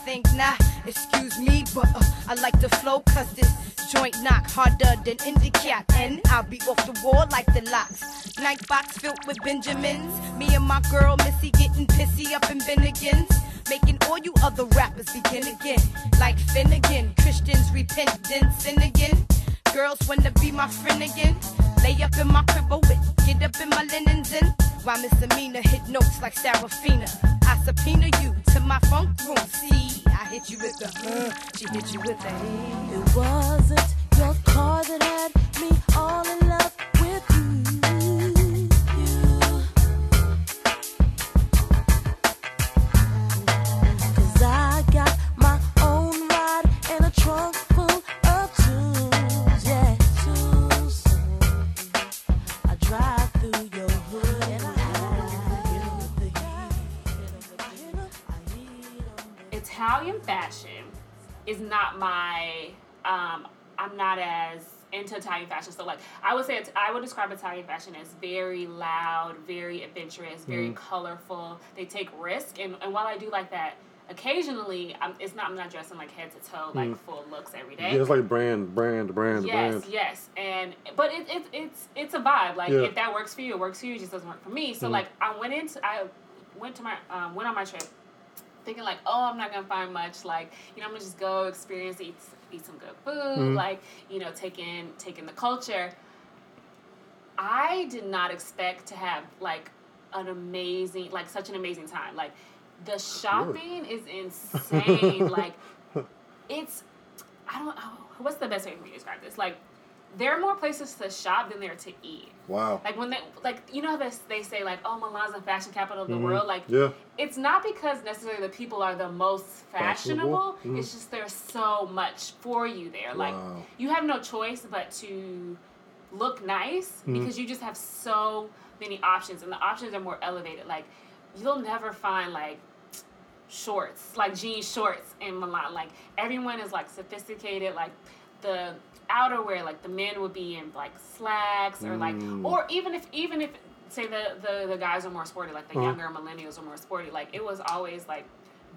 S7: Think not, excuse me, but uh, I like the flow, cause this joint knock harder than Indicat, and I'll be off the wall like the locks. Night box filled with Benjamins. Me and my girl Missy getting pissy up in Bennigan's. Making all you other rappers begin again. Like Finnegan, Christians repent, then sin again. Girls wanna be my friend again. Lay up in my crib or with, get up in my linens in. While Miss Amina hit notes like Sarafina. I subpoena you to my funk room. See, I hit you with the, uh, she hit you with the.
S8: It wasn't your car that had me all in love with you.
S4: Italian fashion is not my um I'm not as into Italian fashion. So like I would say it's, I would describe Italian fashion as very loud, very adventurous, very colorful. They take risk and, and while I do like that occasionally I'm, it's not I'm not dressing like head to toe like full looks every day.
S3: Yeah, it's like brand, brand, brand,
S4: Yes,
S3: brand.
S4: yes, yes. and but it, it it's it's a vibe. Like
S3: Yeah.
S4: if that works for you, it works for you. It just doesn't work for me. So like I went into I went to my um, went on my trip thinking like oh I'm not gonna find much. Like you know I'm gonna just go experience eat eat some good food. Mm-hmm. Like you know take in take in the culture. I did not expect to have like an amazing like such an amazing time. Like the shopping is insane. like it's I don't know what's the best way for me to describe this. Like there are more places to shop than there are to eat.
S3: Wow.
S4: Like when they like you know how they, say like oh Milan's the fashion capital of the world. Like
S3: Yeah.
S4: it's not because necessarily the people are the most fashionable.
S3: Mhm.
S4: It's just there's so much for you there. Like
S3: Wow.
S4: you have no choice but to look nice
S3: Mm-hmm.
S4: because you just have so many options and the options are more elevated. Like you'll never find like shorts, like jean shorts in Milan. Like everyone is like sophisticated, like the outerwear, like the men would be in like slacks or like
S3: Mm.
S4: or even if even if say the the, the guys are more sporty, like the
S3: Uh-huh.
S4: younger millennials are more sporty, like it was always like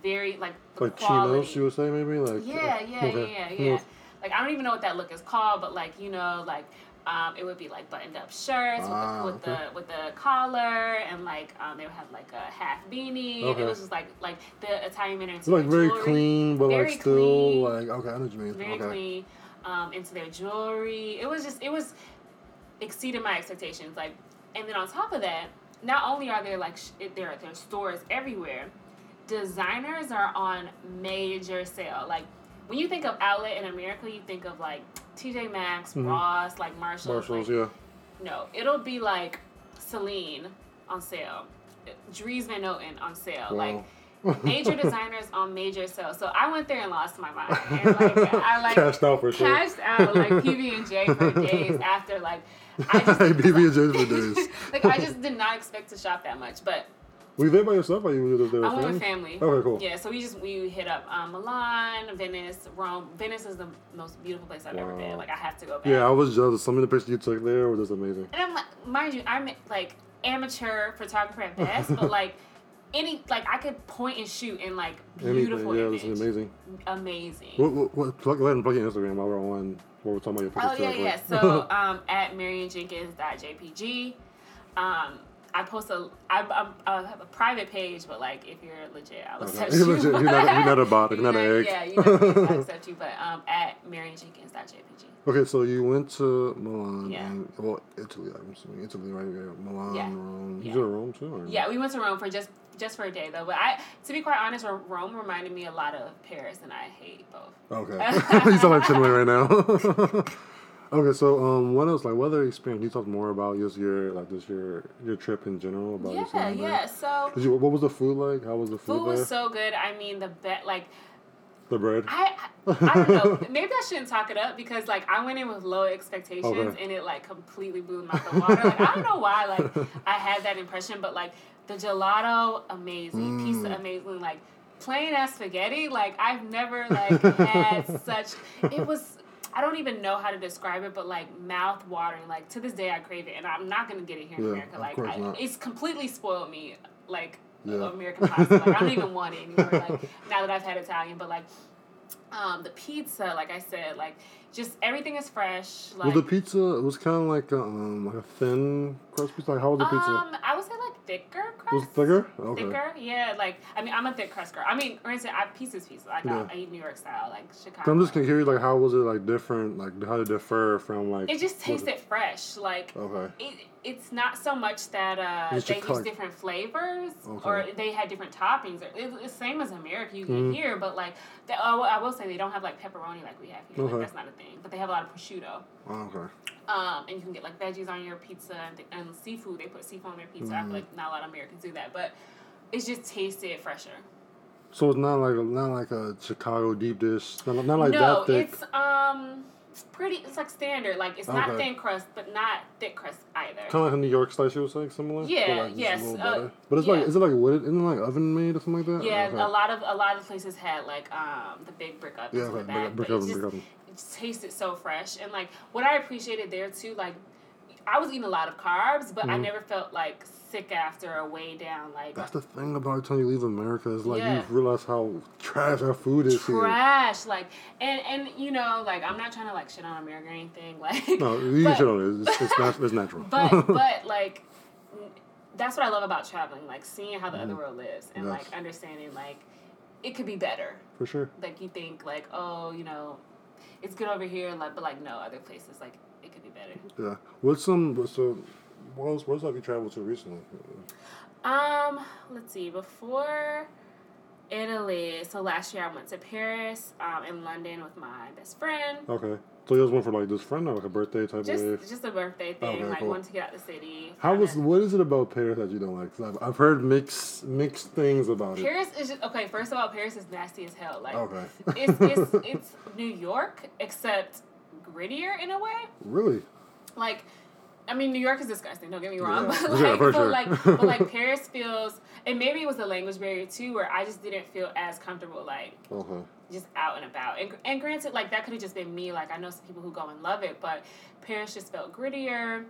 S4: very like
S3: Like
S4: quality.
S3: chinos, you would say maybe like.
S4: Yeah,
S3: uh,
S4: yeah,
S3: okay.
S4: yeah, yeah, yeah. Like I don't even know what that look is called, but like you know, like um, it would be like buttoned up shirts
S3: Ah,
S4: with, the, with
S3: okay.
S4: the with the collar and like um, they would have like a half beanie.
S3: Okay.
S4: it was just like like the Italian men are
S3: like very
S4: jewelry,
S3: clean, but
S4: very
S3: like still
S4: clean,
S3: like okay, I know what you mean.
S4: very
S3: okay.
S4: clean um, into their jewelry. It was just it was exceeded my expectations. Like, and then on top of that, not only are there like sh- there there are stores everywhere, designers are on major sale. Like when you think of outlet in America, you think of like TJ Maxx, Ross, like Marshalls.
S3: Mm-hmm. Marshalls,
S4: like,
S3: yeah.
S4: No, it'll be like Celine on sale, Dries Van Noten on sale,
S3: Wow.
S4: like major designers on major sales. So I went there and lost my mind. And like I like
S3: Cashed out for sure.
S4: cashed out like PB and J for days after like I just
S3: BB and J's for days.
S4: like I just did not expect to shop that much, but
S3: Were you there by yourself or you were there with
S4: I went with
S3: family? Okay, cool.
S4: Yeah, so we just we hit up um, Milan, Venice, Rome. Venice is the most beautiful place I've ever been. Like I have to go back.
S3: Yeah, I was jealous. Some of the pictures you took there were just amazing.
S4: And I'm like, mind you, I'm like amateur photographer at best, but like any like I could point and shoot in like beautiful
S3: Anything, yeah,
S4: image.
S3: this is amazing.
S4: Amazing.
S3: What, what, what, plug, go ahead and plug your Instagram while we're on. While we're talking about your
S4: Oh
S3: pictures.
S4: yeah,
S3: too,
S4: yeah.
S3: like-
S4: So um, at MarionJenkins.jpg, um, I post a I, I'm, I have a private page, but like if you're legit, I'll
S3: Okay.
S4: accept
S3: You're
S4: you.
S3: legit. You're not a- you're not a bot. You're not an egg.
S4: Yeah, you know, I'll accept you, but um, at MarionJenkins.jpg.
S3: Okay, so you went to Milan
S4: Yeah.
S3: and well, Italy. I'm assuming Italy, right? Yeah, Milan,
S4: Yeah.
S3: Rome. You
S4: Yeah.
S3: go to Rome too? Or?
S4: Yeah, we went to Rome for just just for a day though. But I, to be quite honest, Rome reminded me a lot of Paris, and I hate both.
S3: Okay. you sound like right now. okay, so um, what else? Like, what other experience? You talked more about just your like just your your trip in general about
S4: Yeah,
S3: there?
S4: yeah. So
S3: you, what was the food like? How was the food,
S4: food
S3: there?
S4: was so good. I mean, the bet like
S3: the bread.
S4: I I don't know. Maybe I shouldn't talk it up because like I went in with low expectations
S3: Okay.
S4: and it like completely blew the water. Like I don't know why like I had that impression, but like the gelato amazing, pizza
S3: Mm.
S4: amazing, like plain ass spaghetti. Like I've never like had such. It was. I don't even know how to describe it, but like mouth watering. Like to this day, I crave it, and I'm not gonna get it here in
S3: Yeah,
S4: America. Like I, it's completely spoiled me. Like
S3: Yeah.
S4: American pasta. Like I don't even want it anymore. Like now that I've had Italian, but like um, the pizza, like I said, like just everything is fresh. Like
S3: was the pizza? It was kind of like a, um like a thin crust pizza. Like how was the pizza?
S4: um, I would say like thicker crust.
S3: was thicker? Okay.
S4: Thicker, yeah. Like I mean, I'm a thick crust girl. I mean, instance, I pieces pizza. Like
S3: Yeah.
S4: I, I eat New York style, like Chicago.
S3: So I'm just curious, like how was it like different? Like how did it differ from like?
S4: It just tasted fresh. Like
S3: Okay.
S4: it, it's not so much that uh, they use different flavors
S3: Okay.
S4: or they had different toppings. It's the same as America you get
S3: Mhm.
S4: here, but like they, oh, I will say they don't have like pepperoni like we have here.
S3: Okay.
S4: Like, that's not a thing. But they have a lot of prosciutto.
S3: Oh, okay.
S4: Um, and you can get like veggies on your pizza and, th- and seafood. They put seafood on their pizza. I
S3: Mhm.
S4: feel like not a lot of Americans do that, but it's just tasted fresher.
S3: So it's not like a, not like a Chicago deep dish. Not, not like
S4: no,
S3: that thick.
S4: it's um pretty. It's like standard. Like it's not
S3: Okay.
S4: thin crust, but not thick crust either.
S3: Kind of like a New York slice, you were saying, similar. But,
S4: Yeah,
S3: like, just a
S4: yes,
S3: little
S4: uh,
S3: better. but it's like, is it like wood? Isn't it like oven made or something like that?
S4: Yeah,
S3: Okay.
S4: a lot of a lot of places had like um the big brick ovens
S3: Yeah,
S4: with
S3: okay,
S4: that,
S3: brick- brick
S4: but it
S3: oven,
S4: just,
S3: brick oven.
S4: it just tasted so fresh. And like what I appreciated there too, like I was eating a lot of carbs, but I
S3: Mhm.
S4: never felt like sick after or way down. Like
S3: That's the thing about time you leave America is like
S4: Yeah.
S3: you realize how trash our food is here.
S4: trash, like and and you know, like I'm not trying to like shit on America or anything, like
S3: No, you
S4: but-
S3: shit on it. It's, it's, nat- it's natural.
S4: but but like that's what I love about traveling, like seeing how the other
S3: Mhm.
S4: world lives and
S3: Yes.
S4: like understanding like it could be better.
S3: For sure.
S4: Like you think like, oh, you know, it's good over here, like but like no, other places like it could be better.
S3: Yeah. What's some? What's so? What else? What's have you traveled to recently?
S4: Um, let's see. Before Italy, so last year I went to Paris, um, in London with my best friend.
S3: Okay. So you just went for like this friend or like a birthday type
S4: Just
S3: of.
S4: just a birthday thing,
S3: Okay,
S4: like
S3: cool.
S4: wanted to get out of the city.
S3: How was? What is it about Paris that you don't like? 'Cause I've, I've heard mixed mixed things about it.
S4: Paris is just, okay. First of all, Paris is nasty as hell. Like
S3: Okay.
S4: it's, it's it's New York except grittier in a way.
S3: Really?
S4: Like, I mean, New York is disgusting. Don't get me wrong,
S3: Yeah.
S4: but like,
S3: Yeah, for
S4: but
S3: sure.
S4: like, but like Paris feels, and maybe it was the language barrier too, where I just didn't feel as comfortable like
S3: Okay.
S4: just out and about. And, and granted, like that could have just been me. Like I know some people who go and love it, but Paris just felt grittier.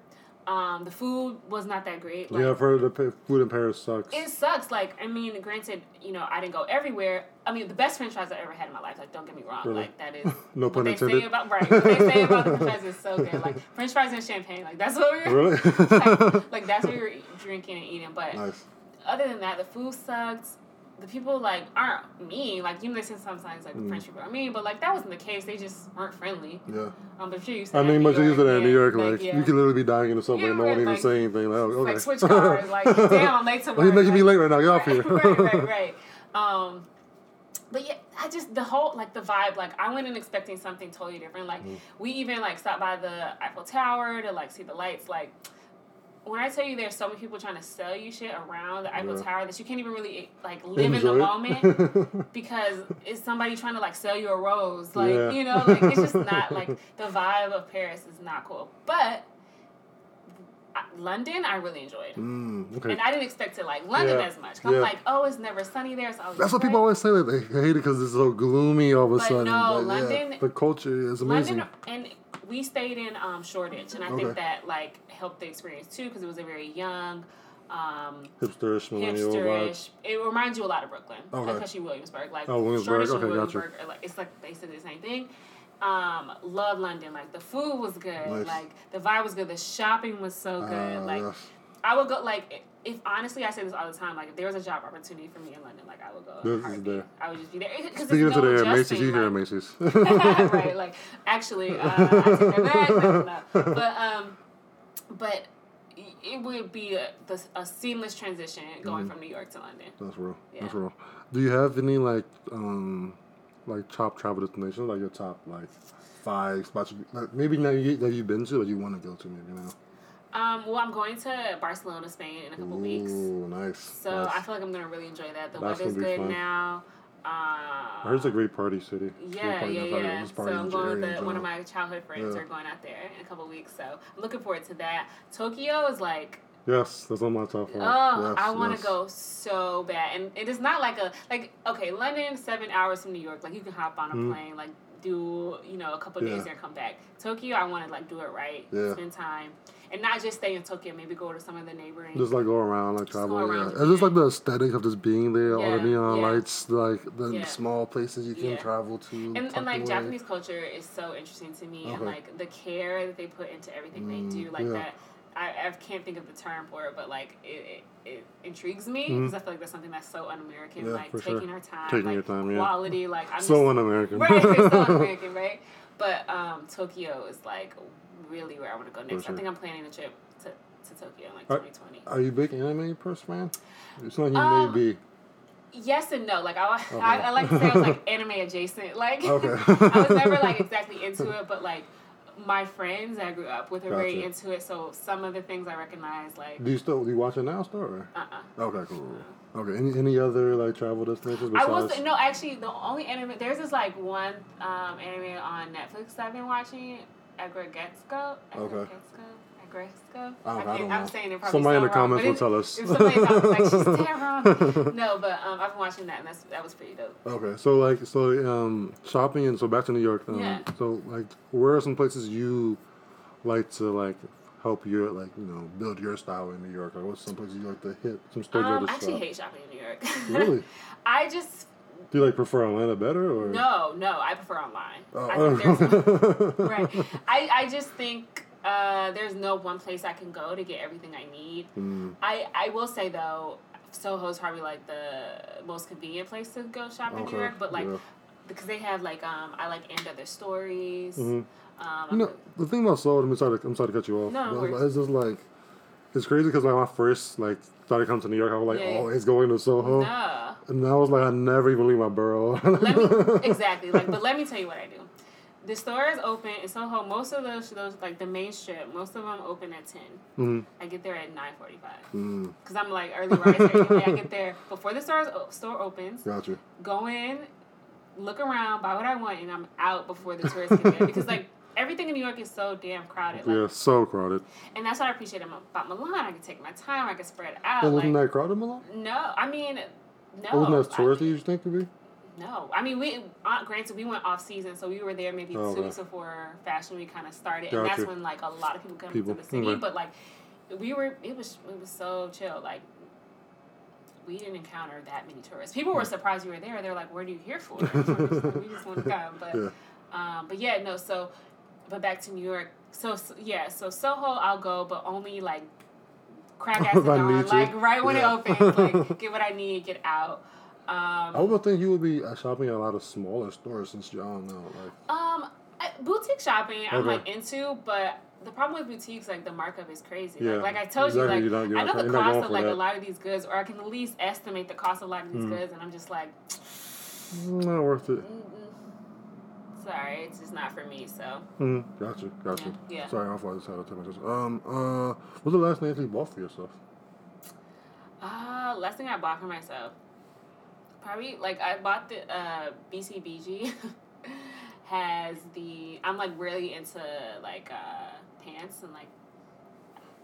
S4: Um, the food was not that great. Like,
S3: yeah, I've heard the food in Paris sucks.
S4: it sucks. Like, I mean, granted, you know, I didn't go everywhere. I mean, the best French fries I ever had in my life. Like, don't get me wrong.
S3: Really?
S4: Like, that is
S3: No
S4: what
S3: pun
S4: they
S3: intended.
S4: say about right. What they say about the French fries is so good. Like, French fries and champagne. Like, that's what we were.
S3: Really?
S4: like, like, that's what we were drinking and eating. But
S3: nice.
S4: other than that, the food sucks. The people like aren't mean. Like, you say sometimes like
S3: Mm.
S4: French people are mean, but like that wasn't the case. They just weren't friendly.
S3: Yeah.
S4: Um, but I'm sure you.
S3: I mean, used to that in New York,
S4: yeah,
S3: like,
S4: yeah.
S3: you could literally be dying in the subway,
S4: Yeah,
S3: and no one even
S4: like-
S3: say anything. Like, okay.
S4: Like switch cars. Like, damn, I'm late to work.
S3: Well, you're making me late right now. Get off here.
S4: right, right, right. Um, but yeah, I just the whole like the vibe. Like I went in expecting something totally different. Like
S3: Mm.
S4: we even like stopped by the Eiffel Tower to like see the lights. Like when I tell you there's so many people trying to sell you shit around the Eiffel
S3: Yeah.
S4: Tower that you can't even really like live in the
S3: it.
S4: moment because it's somebody trying to like sell you a rose. Like
S3: Yeah.
S4: you know, like it's just not like the vibe of Paris is not cool. But London, I really enjoyed.
S3: Mm, okay.
S4: And I didn't expect to like London
S3: Yeah.
S4: as much. I'm like, oh, it's never sunny there. So
S3: That's what people always say that they hate it because it's so gloomy all of a
S4: But
S3: sudden.
S4: no,
S3: yeah,
S4: London-
S3: the culture is amazing.
S4: London, we stayed in um, Shoreditch, and I
S3: Okay.
S4: think that like helped the experience too because it was a very young, um,
S3: Hipsterish, millennial
S4: hipsterish. It reminds you a lot of Brooklyn,
S3: Okay.
S4: especially Williamsburg. Like
S3: Oh, Williamsburg, okay, gotcha.
S4: Williamsburg, are, like it's like basically the same thing. Um, love London. Like the food was good.
S3: Nice.
S4: Like the vibe was good. The shopping was so good.
S3: Ah,
S4: like. I would go like if honestly, I say this all the time. Like, if there was a job opportunity for me in London, like I would go.
S3: This is there.
S4: I would just be there. Because
S3: Speaking to
S4: no
S3: the Macy's, you hear Macy's.
S4: right. Like, actually, uh, I take that back. No, no. But um, but it would be a, a seamless transition going
S3: Mm-hmm.
S4: from New York to London.
S3: That's real. That's real. Do you have any like um like top travel destinations, like your top like five spots, like maybe that you that you've been to or you want to go to maybe now?
S4: Um, well, I'm going to Barcelona, Spain in a couple weeks.
S3: Ooh, nice.
S4: So
S3: nice.
S4: I feel like I'm gonna really enjoy that. The
S3: That's
S4: weather's good
S3: fun.
S4: now. Uh,
S3: it's a great party city.
S4: Yeah,
S3: party
S4: yeah, yeah. So I'm going with the, one of my childhood friends
S3: Yeah.
S4: are going out there in a couple weeks. So I'm looking forward to that. Tokyo is like
S3: Yes, that's on my top five.
S4: Oh,
S3: yes,
S4: I want to
S3: yes.
S4: go so bad, and it is not like a like okay, London seven hours from New York. Like you can hop on a
S3: Mhm.
S4: plane, like do you know a couple
S3: Yeah.
S4: days there and come back. Tokyo, I want to like do it right,
S3: Yeah.
S4: spend time, and not just stay in Tokyo. Maybe go to some of the neighboring.
S3: Just like go around, like
S4: Just
S3: travel.
S4: around
S3: yeah. It's just like the aesthetic of just being there, all the neon
S4: yeah.
S3: lights, like the
S4: Yeah.
S3: small places you can
S4: Yeah.
S3: travel to.
S4: and, and like
S3: away.
S4: Japanese culture is so interesting to me, and like the care that they put into everything
S3: Mm,
S4: they do, like
S3: yeah.
S4: that. I, I can't think of the term for it, but like it, it, it intrigues me because I feel like that's something that's so un-American,
S3: Yeah,
S4: like taking
S3: sure.
S4: our time,
S3: Taking
S4: like
S3: your time, yeah.
S4: quality, like I'm
S3: So
S4: just,
S3: un-American.
S4: right, so un-American, right? But um, Tokyo is like really where I want to go next. I think I'm planning a trip to, to Tokyo in like
S3: Are-
S4: 2020.
S3: Are you a big anime person, man? It's not you
S4: Um,
S3: may be.
S4: Yes and no. Like I,
S3: Okay.
S4: I, I like to say I was like anime adjacent. Like
S3: Okay.
S4: I was never like exactly into it, but like my friends I grew up with are very into it. So some of the things I recognize, like
S3: Do you still do you watch it now, still? Or?
S4: uh uh
S3: Okay, cool. Okay, any any other like travel destinations
S4: I was no actually the only anime. There's this like one um, anime on Netflix that I've been watching. Agregetsuko.
S3: Okay.
S4: Agregetsuko. Agregetsuko.
S3: I don't- I don't
S4: I'm saying it probably
S3: Somebody in the
S4: wrong,
S3: comments
S4: but
S3: will tell us.
S4: If somebody's like she's damn wrong. No, but um, I've been watching that and that's that was pretty dope.
S3: Okay, so like so um shopping and so back to New York. Um,
S4: Yeah.
S3: So like, where are some places you like to like help your like you know build your style in New York? Or what's some places you like to hit? Some stores you
S4: Um,
S3: like
S4: I actually
S3: shop?
S4: hate shopping in New York.
S3: Really?
S4: I just
S3: Do you like prefer Atlanta better or
S4: no, no. I prefer online.
S3: Oh.
S4: I right. I, I just think uh, there's no one place I can go to get everything I need.
S3: Mm,
S4: I, I will say though, Soho is probably like the most convenient place to go shop in New York. But like
S3: yeah.
S4: because they have like um I like end other stories.
S3: Mhm.
S4: Um,
S3: You know, the thing about Soho, I'm sorry, to, I'm sorry to cut you off.
S4: No, no
S3: but
S4: worries.
S3: it's just like it's crazy because like when I first like started coming to New York, I was like,
S4: Yeah,
S3: oh, it's going to Soho,
S4: Nah.
S3: and I was like, I never even leave my borough.
S4: let me exactly like but let me tell you what I do. The store is open in Soho. Most of those those like the main strip, most of them open at ten.
S3: Mhm.
S4: I get there at nine forty five
S3: Mm,
S4: because I'm like early riser. I get there before the store store opens.
S3: gotcha.
S4: Go in, look around, buy what I want, and I'm out before the tourists get there because like. Everything in New York is so damn crowded, like,
S3: Yeah, so crowded.
S4: and that's what I appreciate about Milan. I can take my time, I can spread out.
S3: It wasn't
S4: like,
S3: that crowded, Milan?
S4: no, I mean, no.
S3: It wasn't as
S4: I-
S3: touristy you think it would be.
S4: no, I mean we. Uh, granted, we went off season, so we were there maybe
S3: Oh,
S4: two
S3: okay.
S4: weeks before Fashion Week kind of started, and that's when like a lot of people come
S3: People,
S4: into the city.
S3: okay.
S4: But like, we were, it was it was so chill. Like, we didn't encounter that many tourists. People were surprised we were there. They're like, "What are you here for?" we just want to come, but
S3: Yeah.
S4: um, but yeah, no. So, but back to New York. So, so yeah, so Soho I'll go, but only like crack ass dawn, like right when
S3: Yeah.
S4: it opens, like get what I need, get out. Um,
S3: I would think you would be uh, shopping at a lot of smaller stores since you don't know like
S4: Um, I, boutique shopping
S3: okay.
S4: I'm like into, but the problem with boutiques like the markup is crazy.
S3: Yeah,
S4: Like, like I told
S3: exactly.
S4: you, like
S3: you're
S4: I know the cost of like a lot of these goods, or I can at least estimate the cost of a lot of these
S3: Mm.
S4: goods, and I'm just like,
S3: not worth it.
S4: Sorry, it's just not for me. So
S3: Mm, gotcha, gotcha.
S4: Yeah, yeah.
S3: Sorry, I thought I just had to tell myself. Um, uh, what's the last thing you bought for yourself?
S4: uh, last thing I bought for myself, probably like I bought the uh BCBG has the I'm like really into like uh pants and like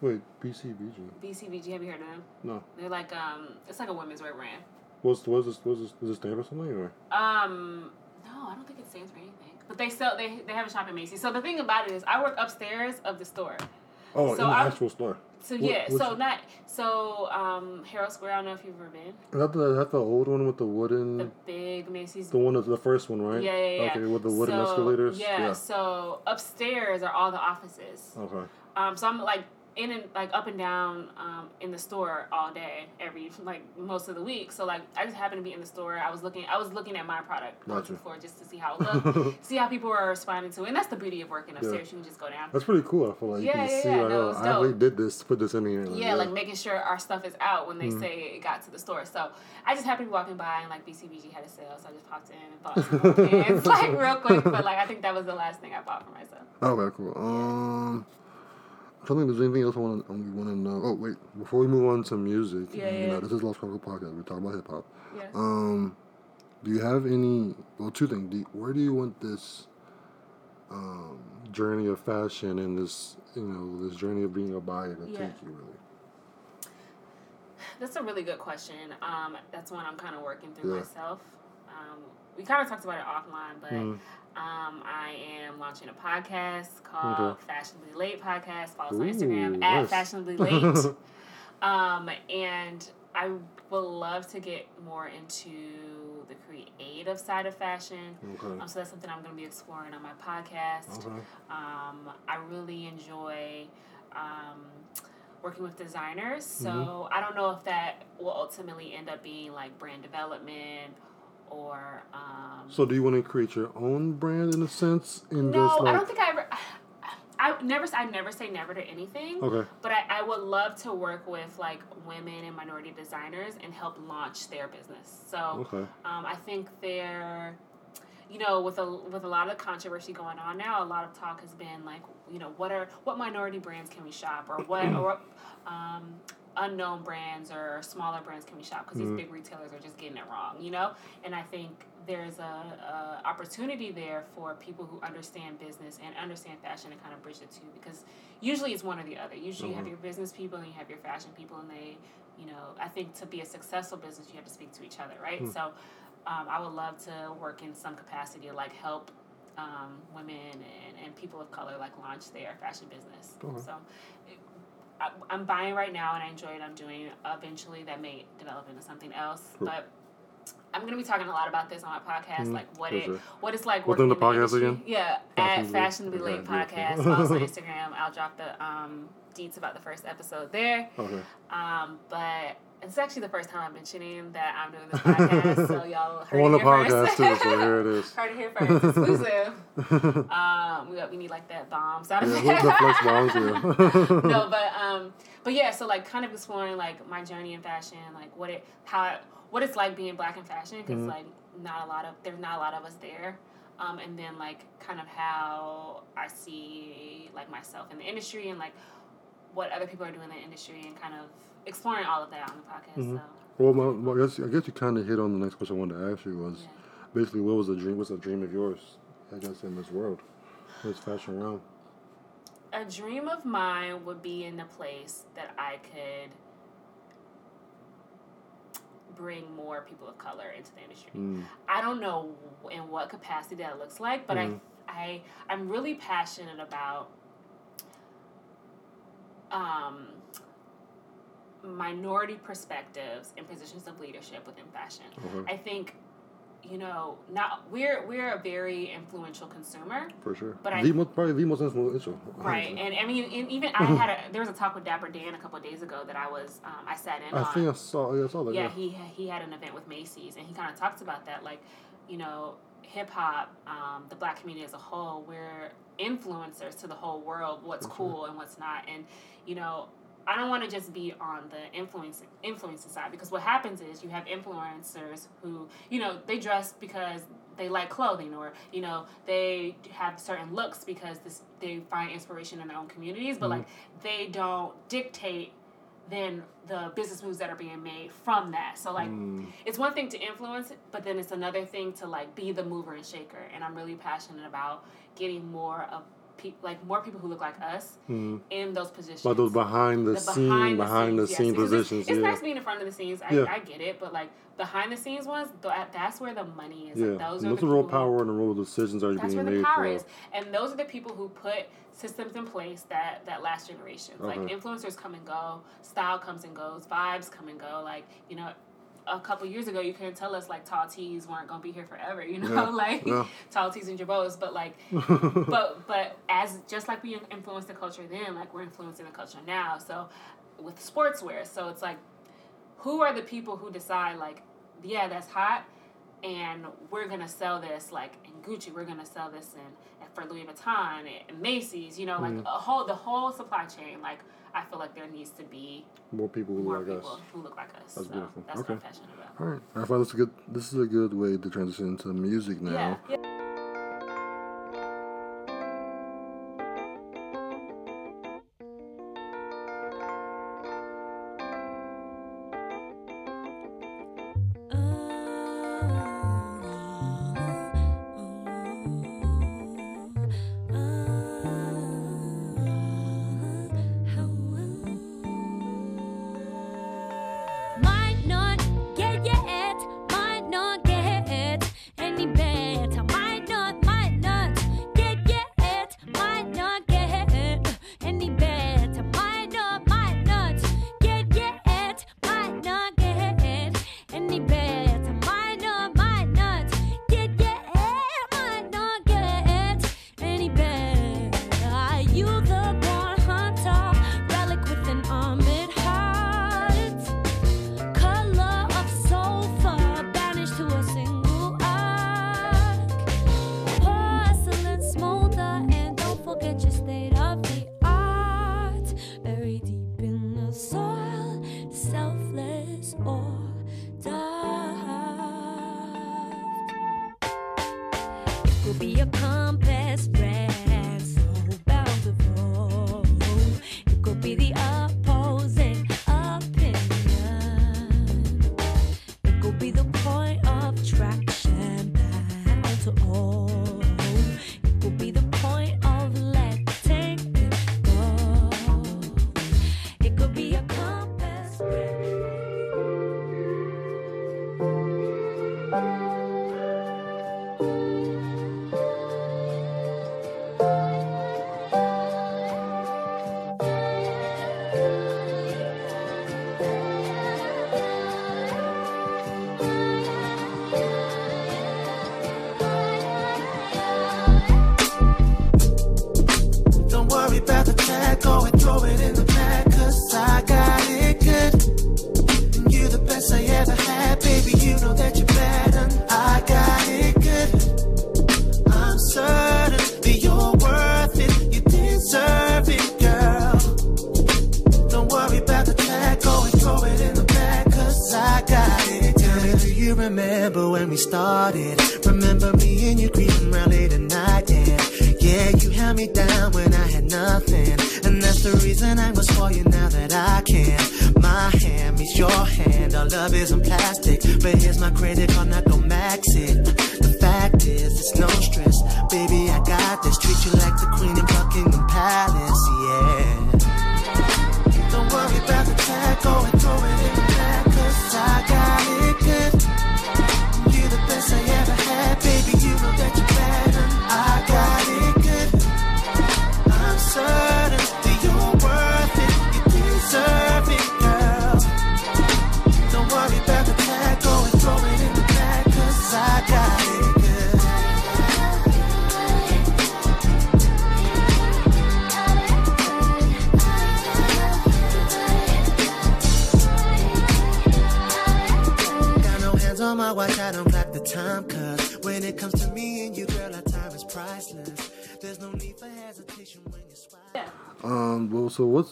S3: Wait, BCBG.
S4: BCBG. Have you heard of them?
S3: No.
S4: They're like um, it's like a women's wear brand.
S3: What's what's this? What's this? Does it stand for something or?
S4: Um, no, I don't think it stands for anything. But they sell they they have a shop at Macy's. So the thing about it is, I work upstairs of the store.
S3: Oh,
S4: So
S3: in the
S4: I-
S3: actual store.
S4: So
S3: What-
S4: yeah, so not so um Herald Square. I don't know if you've ever been.
S3: Is that the, is that the old one with the wooden?
S4: The big Macy's.
S3: The one that's the first one, right?
S4: Yeah, yeah, yeah.
S3: Okay, with the wooden
S4: So,
S3: escalators.
S4: Yeah, So upstairs are all the offices.
S3: Okay.
S4: Um, so I'm like in and like up and down um, in the store all day, every like most of the week. So like I just happened to be in the store. I was looking. I was looking at my product
S3: Gotcha.
S4: before just to see how it looked, see how people were responding to it. And that's the beauty of working upstairs. You can just go down.
S3: That's pretty cool. I feel like you
S4: Yeah,
S3: can
S4: yeah,
S3: see
S4: yeah.
S3: like,
S4: No,
S3: oh, I
S4: dope.
S3: did this, put this in here.
S4: Yeah, like making sure our stuff is out when they
S3: Mm-hmm.
S4: say it got to the store. So I just happened to be walking by and like BCBG had a sale, so I just popped in and bought some pants like real quick. But like I think that was the last thing I bought for myself.
S3: Okay, cool. Um, I don't think there's anything else I want to want to know. Oh wait, before we move on to music,
S4: Yeah,
S3: you
S4: yeah.
S3: this is Lost Chronicle podcast. We're talking about hip hop.
S4: Yeah.
S3: Um, do you have any? Well, two things. Do you- where do you want this um, journey of fashion and this, you know, this journey of being a buyer to
S4: Yeah.
S3: take you really?
S4: That's a really good question. Um, that's one I'm kind of working through
S3: Yeah.
S4: myself. Um, we kind of talked about it offline, but
S3: Mm.
S4: Um, I am launching a podcast called
S3: Okay.
S4: Fashionably Late Podcast. Follow us on Instagram
S3: nice.
S4: at Fashionably Late. um, and I would love to get more into the creative side of fashion.
S3: Okay.
S4: Um, so that's something I'm going to be exploring on my podcast.
S3: Okay.
S4: Um, I really enjoy um, working with designers. So
S3: Mm-hmm.
S4: I don't know if that will ultimately end up being like brand development or. Um,
S3: So, do you want to create your own brand in a sense? In
S4: no,
S3: just like,
S4: I don't think I ever. I never. I never say never to anything.
S3: Okay.
S4: But I, I would love to work with like women and minority designers and help launch their business. So
S3: Okay.
S4: um, I think they're, you know, with a with a lot of controversy going on now, a lot of talk has been like, you know, what are what minority brands can we shop or what or um, unknown brands or smaller brands can be shop because these big retailers are just getting it wrong, you know. And I think there's a, a opportunity there for people who understand business and understand fashion to kind of bridge the two because usually it's one or the other. Usually you have your business people and you have your fashion people and they, you know, I think to be a successful business you have to speak to each other, right? So um, I would love to work in some capacity to like help um, women and, and people of color like launch their fashion business.
S3: Okay.
S4: So I'm buying right now and I enjoy it. I'm doing eventually that may develop into something else,
S3: Cool.
S4: but. I'm gonna be talking a lot about this on my podcast, like what
S3: for
S4: it
S3: sure.
S4: what it's like
S3: What's
S4: working
S3: in the podcast
S4: industry.
S3: again?
S4: Yeah, at
S3: Fashionably- okay,
S4: Late. Podcast. On Instagram. I'll drop the um, deets about the first episode there.
S3: Okay.
S4: Um, but it's actually the first time I'm mentioning that I'm doing this podcast, so y'all heard
S3: on
S4: it
S3: the podcast too, so here it is.
S4: heard it here first, exclusive. um, we we need like that bomb sound
S3: Yeah,
S4: effect.
S3: the flex bombs, yeah.
S4: no, but um, but yeah, so like kind of exploring like my journey in fashion, like what it how what it's like being black in fashion, because
S3: Mm-hmm.
S4: like not a lot of there's not a lot of us there. Um, and then like kind of how I see like myself in the industry and like what other people are doing in the industry and kind of exploring all of that on the podcast.
S3: Mm-hmm.
S4: So
S3: Well, my, well, I guess I guess you kind of hit on the next question I wanted to ask you was
S4: Yeah.
S3: basically what was a dream? What's a dream of yours? I guess in this world, this fashion realm.
S4: a dream of mine would be in a place that I could bring more people of color into the industry.
S3: Mm.
S4: I don't know in what capacity that looks like, but
S3: Mhm.
S4: I I I'm really passionate about um minority perspectives in positions of leadership within fashion.
S3: Okay.
S4: I think you know, not we're we're a very influential consumer.
S3: For sure.
S4: But I-
S3: the most, probably the most influential.
S4: Right, and I mean, and even I had a there was a talk with Dapper Dan a couple of days ago that I was um, I sat in
S3: I
S4: on.
S3: think I saw. Yeah, I saw that.
S4: yeah,
S3: Yeah.
S4: he he had an event with Macy's, and he kind of talks about that, like, you know, hip hop, um, the black community as a whole, we're influencers to the whole world. What's cool and what's not, and you know. I don't want to just be on the influence influencing side because what happens is you have influencers who you know they dress because they like clothing or you know they have certain looks because this they find inspiration in their own communities but mm-hmm. like they don't dictate then the business moves that are being made from that. So like mm. it's one thing to influence but then it's another thing to like be the mover and shaker and i'm really passionate about getting more of people like more people who look like us hmm. in those positions
S3: Like those behind the,
S4: the
S3: scene, behind the
S4: scenes, yes,
S3: scene positions.
S4: It's,
S3: yeah.
S4: nice being in front of the scenes. I,
S3: Yeah.
S4: I get it, but like behind the scenes ones, that's where the money is.
S3: yeah.
S4: Like, those
S3: and
S4: are the
S3: are real power and the real decisions are
S4: That's
S3: being
S4: where the
S3: made
S4: power
S3: for.
S4: is, and those are the people who put systems in place that that last generations. Like
S3: uh-huh.
S4: influencers come and go, style comes and goes, vibes come and go. Like you know,
S8: a couple years ago, you couldn't tell us like tall tees weren't gonna be here forever. You know,
S3: Yeah,
S8: like
S3: yeah.
S8: tall tees and jabos. But like, but but as just like we influenced the culture then, like we're influencing the culture now. So with sportswear, so it's like, who are the people who decide like, yeah, that's hot, and we're gonna sell this like in Gucci. We're gonna sell this in for Louis Vuitton and Macy's. You know, like
S3: Mm-hmm.
S8: a whole the whole supply chain. Like I feel like there needs to be
S3: More people who
S8: more
S3: like
S8: people
S3: us.
S8: who look like us.
S3: That's
S8: so
S3: beautiful.
S8: that's
S3: Okay.
S8: what I'm passionate about.
S3: All right, I thought this is a good. This is a good way to transition into music now.
S8: Yeah. yeah.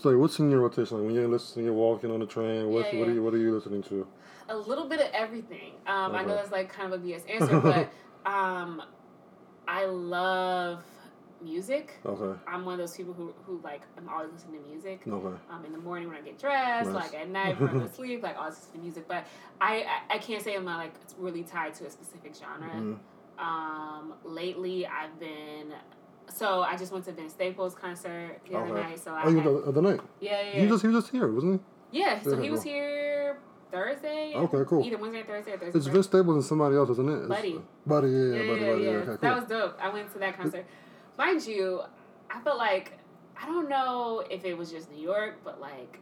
S3: What's like what's in your rotation? Like when you're listening, you're walking on the train. What
S8: Yeah,
S3: what are you what are you listening to?
S8: a little bit of everything. Um, I know
S3: Okay.
S8: that's like kind of a BS answer, but um, I love music.
S3: Okay.
S8: I'm one of those people who, who like I'm always listening to music.
S3: Okay.
S8: Um, in the morning when I get dressed,
S3: Nice.
S8: like at night when I go to sleep, like always listen to music. But I, I I can't say I'm not like it's really tied to a specific genre.
S3: Mhm.
S8: Um, lately I've been. So I just went to Vince Staples concert the other
S3: Okay.
S8: night. So I
S3: Oh, you
S8: had,
S3: went the other night.
S8: yeah, yeah,
S3: He just he was just here, wasn't he?
S8: yeah. So
S3: Yeah,
S8: he was here Thursday.
S3: Okay, cool.
S8: Either Wednesday or Thursday or? Thursday.
S3: It's Vince Staples and somebody else, isn't it? It's-
S8: Buddy.
S3: Buddy, yeah,
S8: yeah,
S3: buddy,
S8: yeah,
S3: buddy.
S8: yeah.
S3: Okay, cool.
S8: That was dope. I went to that concert. Mind you, I felt like I don't know if it was just New York, but like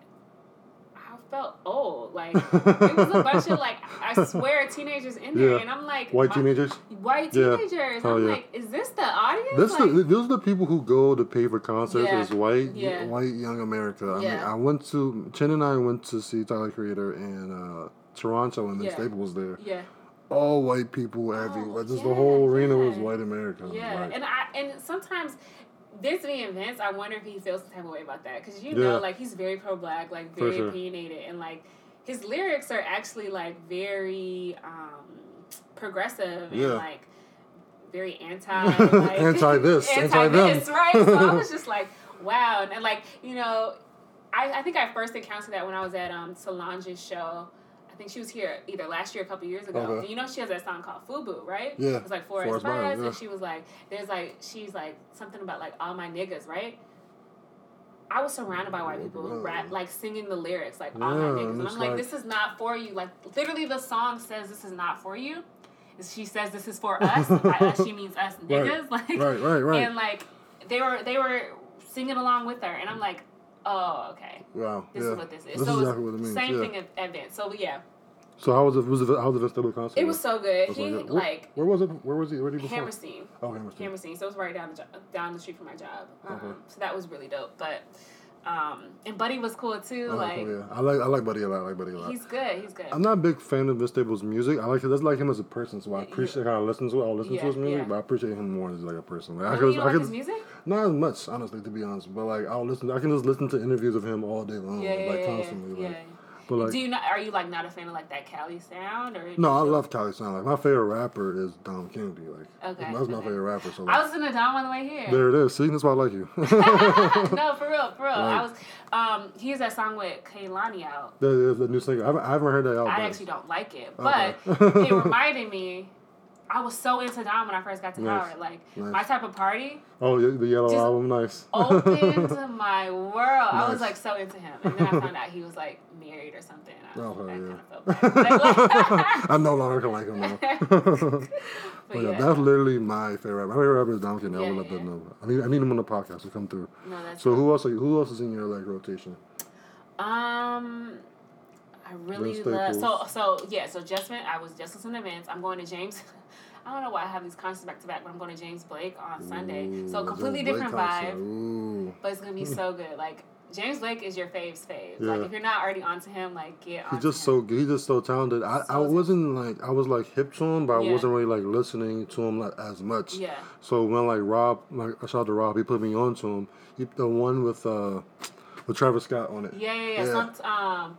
S4: I felt old. Like it was a bunch of like I swear teenagers in there,
S3: Yeah.
S4: and I'm like
S3: White teenagers.
S4: White
S3: Yeah.
S4: teenagers.
S3: Oh,
S4: I'm
S3: yeah.
S4: like, is this the audience?
S3: This
S4: like,
S3: the, those are the people who go to pay for concerts
S4: Yeah.
S3: is white,
S4: Yeah.
S3: white young America. I mean, I went to Chen and I went to see Tyler Creator in uh, Toronto, and the
S4: Yeah.
S3: Staples was there.
S4: yeah.
S3: All white people, everywhere. Just the whole arena was white America.
S4: Yeah,
S3: Like,
S4: and I and sometimes this being Vince, I wonder if he feels some type of way about that because you
S3: Yeah.
S4: know, like he's very pro black, like very
S3: sure.
S4: opinionated, and like his lyrics are actually like very um, progressive and like very anti like,
S3: Anti this, anti
S4: this, right? So I was just like, wow, and, and like you know, I, I think I first encountered that when I was at um Solange's show. I think she was here either last year or a couple years ago.
S3: Okay.
S4: You know she has that song called Fubu, right?
S3: Yeah.
S4: It's like Forest,
S3: Forest Fires, yeah.
S4: and she was like, "There's like, she's like something about like all my niggas, right?" I was surrounded by white people who rap, like singing the lyrics, like all my niggas,
S3: and
S4: I'm like,
S3: like-
S4: "This is not for you." Like literally, the song says, "This is not for you." She says, "This is for us." By us, she means us niggas. Like,
S3: Right, right, right.
S4: And like, they were they were singing along with her, and I'm like, "Oh, okay."
S3: wow.
S4: This
S3: yeah.
S4: is what this is.
S3: This
S4: so
S3: is exactly what it means.
S4: same
S3: yeah.
S4: thing at, at Vince. So yeah,
S3: So how was it? Was it how was the Vestibule concert?
S4: it was so good.
S3: Was
S4: He
S3: it good?
S4: like
S3: Where, where was it? Where was he? Where did he perform?
S4: Hammerstein.
S3: Oh, Hammerstein.
S4: Hammerstein. So it was right down the down the street from my job. Um,
S3: Okay.
S4: So that was really dope. But um, and Buddy was cool too.
S3: Oh,
S4: like
S3: yeah. I like I like Buddy a lot. I like Buddy a lot.
S4: he's good. He's good.
S3: I'm not a big fan of Vince Staples' music. I like that's like him as a person, so I appreciate how I listen to it. I'll listen
S4: Yeah,
S3: to his music,
S4: yeah.
S3: but I appreciate him more as like a person. Like, I
S4: Really?
S3: could,
S4: you
S3: I
S4: like
S3: could,
S4: his music?
S3: not as much, honestly, to be honest. But like, I'll listen. I can just listen to interviews of him all day long,
S4: Yeah, yeah,
S3: like
S4: yeah,
S3: constantly.
S4: yeah.
S3: Like, but like,
S4: Do you not? Are you like not a fan of like that Cali sound or?
S3: no, I love Cali Sound. Like my favorite rapper is Dom Kennedy. Like,
S4: Okay,
S3: that's my favorite rapper. So
S4: I was in the Dom on the way here.
S3: there it is. See, that's why I like you.
S4: no, for real, for real. I was. Um, he has that song with Kehlani out.
S3: the, the new single. I haven't, I haven't heard that album.
S4: I actually don't like it,
S3: Okay.
S4: but it reminded me. I was so into Dom when I first got to
S3: Nice.
S4: Howard. Like
S3: Nice.
S4: my type of party
S3: Oh, the Yellow album, nice.
S4: opened my world. I was like so into him, and then I found out he was like married or something. I,
S3: Oh, yeah.
S4: kind of felt bad.
S3: I no longer can like him now. but yeah,
S4: yeah.
S3: that's literally my favorite rapper. My favorite rapper is Kennedy. I
S4: Yeah,
S3: will let
S4: yeah.
S3: them know. I need, I need him on the podcast to come through.
S4: No, that's
S3: So who else? Are you, who else is in your like rotation?
S4: Um, I really love so so yeah. So just went. I was just listening to Vince. I'm going to James. I don't know why I have these concerts back to back, but I'm going to James Blake on Sunday. So completely
S3: James
S4: different vibe, but it's gonna be so good. Like James Blake is your fave's fave.
S3: Yeah.
S4: Like if you're not already onto him, like get on.
S3: He's just so good. He's just so talented. I, I wasn't like I was like hip to him, but
S4: Yeah.
S3: I wasn't really like listening to him like as much.
S4: Yeah.
S3: So when like Rob, like I shout out to Rob, he put me on to him. He, the one with uh with Travis Scott on it.
S4: Yeah, yeah, yeah. Some, um,